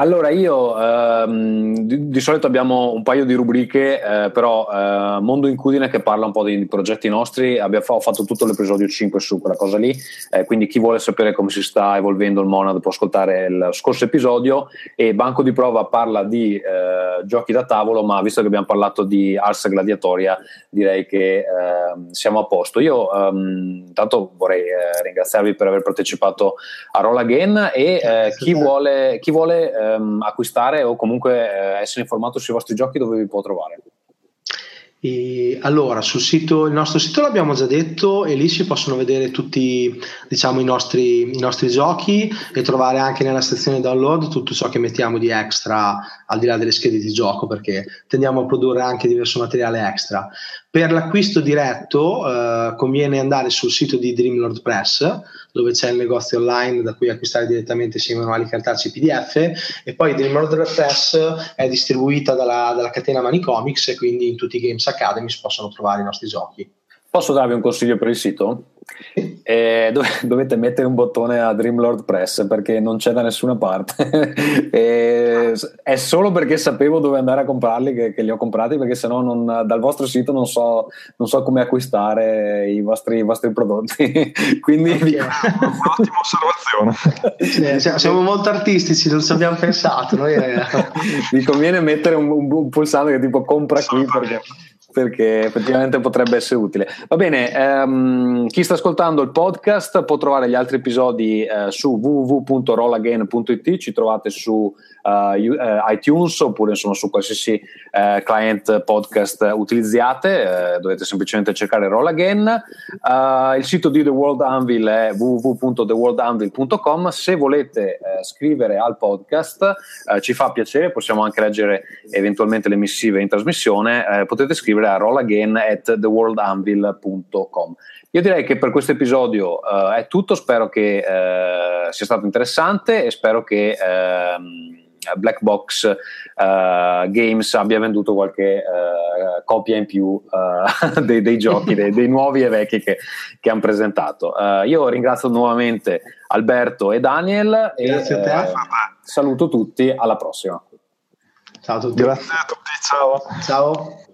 Allora, io ehm, di, di, solito abbiamo un paio di rubriche, eh, però eh, Mondo Incudine che parla un po' di progetti nostri, abbiamo ho fatto tutto l'episodio 5 su quella cosa lì, eh, quindi chi vuole sapere come si sta evolvendo il Monad può ascoltare il scorso episodio e Banco di Prova parla di eh, giochi da tavolo, ma visto che abbiamo parlato di Ars Gladiatoria direi che ehm, siamo a posto. Io ehm, intanto vorrei eh, ringraziarvi per aver partecipato a Roll Again e eh, chi vuole, chi vuole ehm, acquistare o comunque eh, essere informato sui vostri giochi dove vi può trovare? E allora, sul sito, il nostro sito l'abbiamo già detto e lì si possono vedere tutti diciamo, i, nostri, i nostri giochi e trovare anche nella sezione download tutto ciò che mettiamo di extra al di là delle schede di gioco perché tendiamo a produrre anche diverso materiale extra. Per l'acquisto diretto eh, conviene andare sul sito di Dreamlord Press dove c'è il negozio online da cui acquistare direttamente sia i manuali cartacei PDF e poi Dreamlord Press è distribuita dalla, dalla catena Manicomics e quindi in tutti i Games Academy si possono trovare i nostri giochi. Posso darvi un consiglio per il sito? Dov- dovete mettere un bottone a Dreamlord Press perché non c'è da nessuna parte. è solo perché sapevo dove andare a comprarli che, che li ho comprati, perché sennò non, dal vostro sito non so, non so come acquistare i vostri, i vostri prodotti. Quindi vi... un'ottima osservazione. Sì, siamo molto artistici, non ci abbiamo pensato. Noi, Vi conviene mettere un, un, un pulsante che tipo compra qui perché perché effettivamente potrebbe essere utile. Va bene, ehm, chi sta ascoltando il podcast può trovare gli altri episodi eh, su www.rollagain.it, ci trovate su uh, iTunes oppure insomma su qualsiasi uh, client podcast utilizziate, dovete semplicemente cercare Roll Again. il sito di The World Anvil è www.theworldanvil.com. Se volete scrivere al podcast, ci fa piacere, possiamo anche leggere eventualmente le missive in trasmissione, potete scrivere a rollagain at theworldanvil.com. Io direi che per questo episodio è tutto, spero che sia stato interessante e spero che uh, Black Box uh, Games abbia venduto qualche uh, copia in più uh, dei, dei, giochi, dei, dei, nuovi e vecchi che, che hanno presentato. io ringrazio nuovamente Alberto e Daniel Grazie e a te. saluto tutti, alla prossima. Ciao a tutti. Grazie a tutti, ciao. Ciao.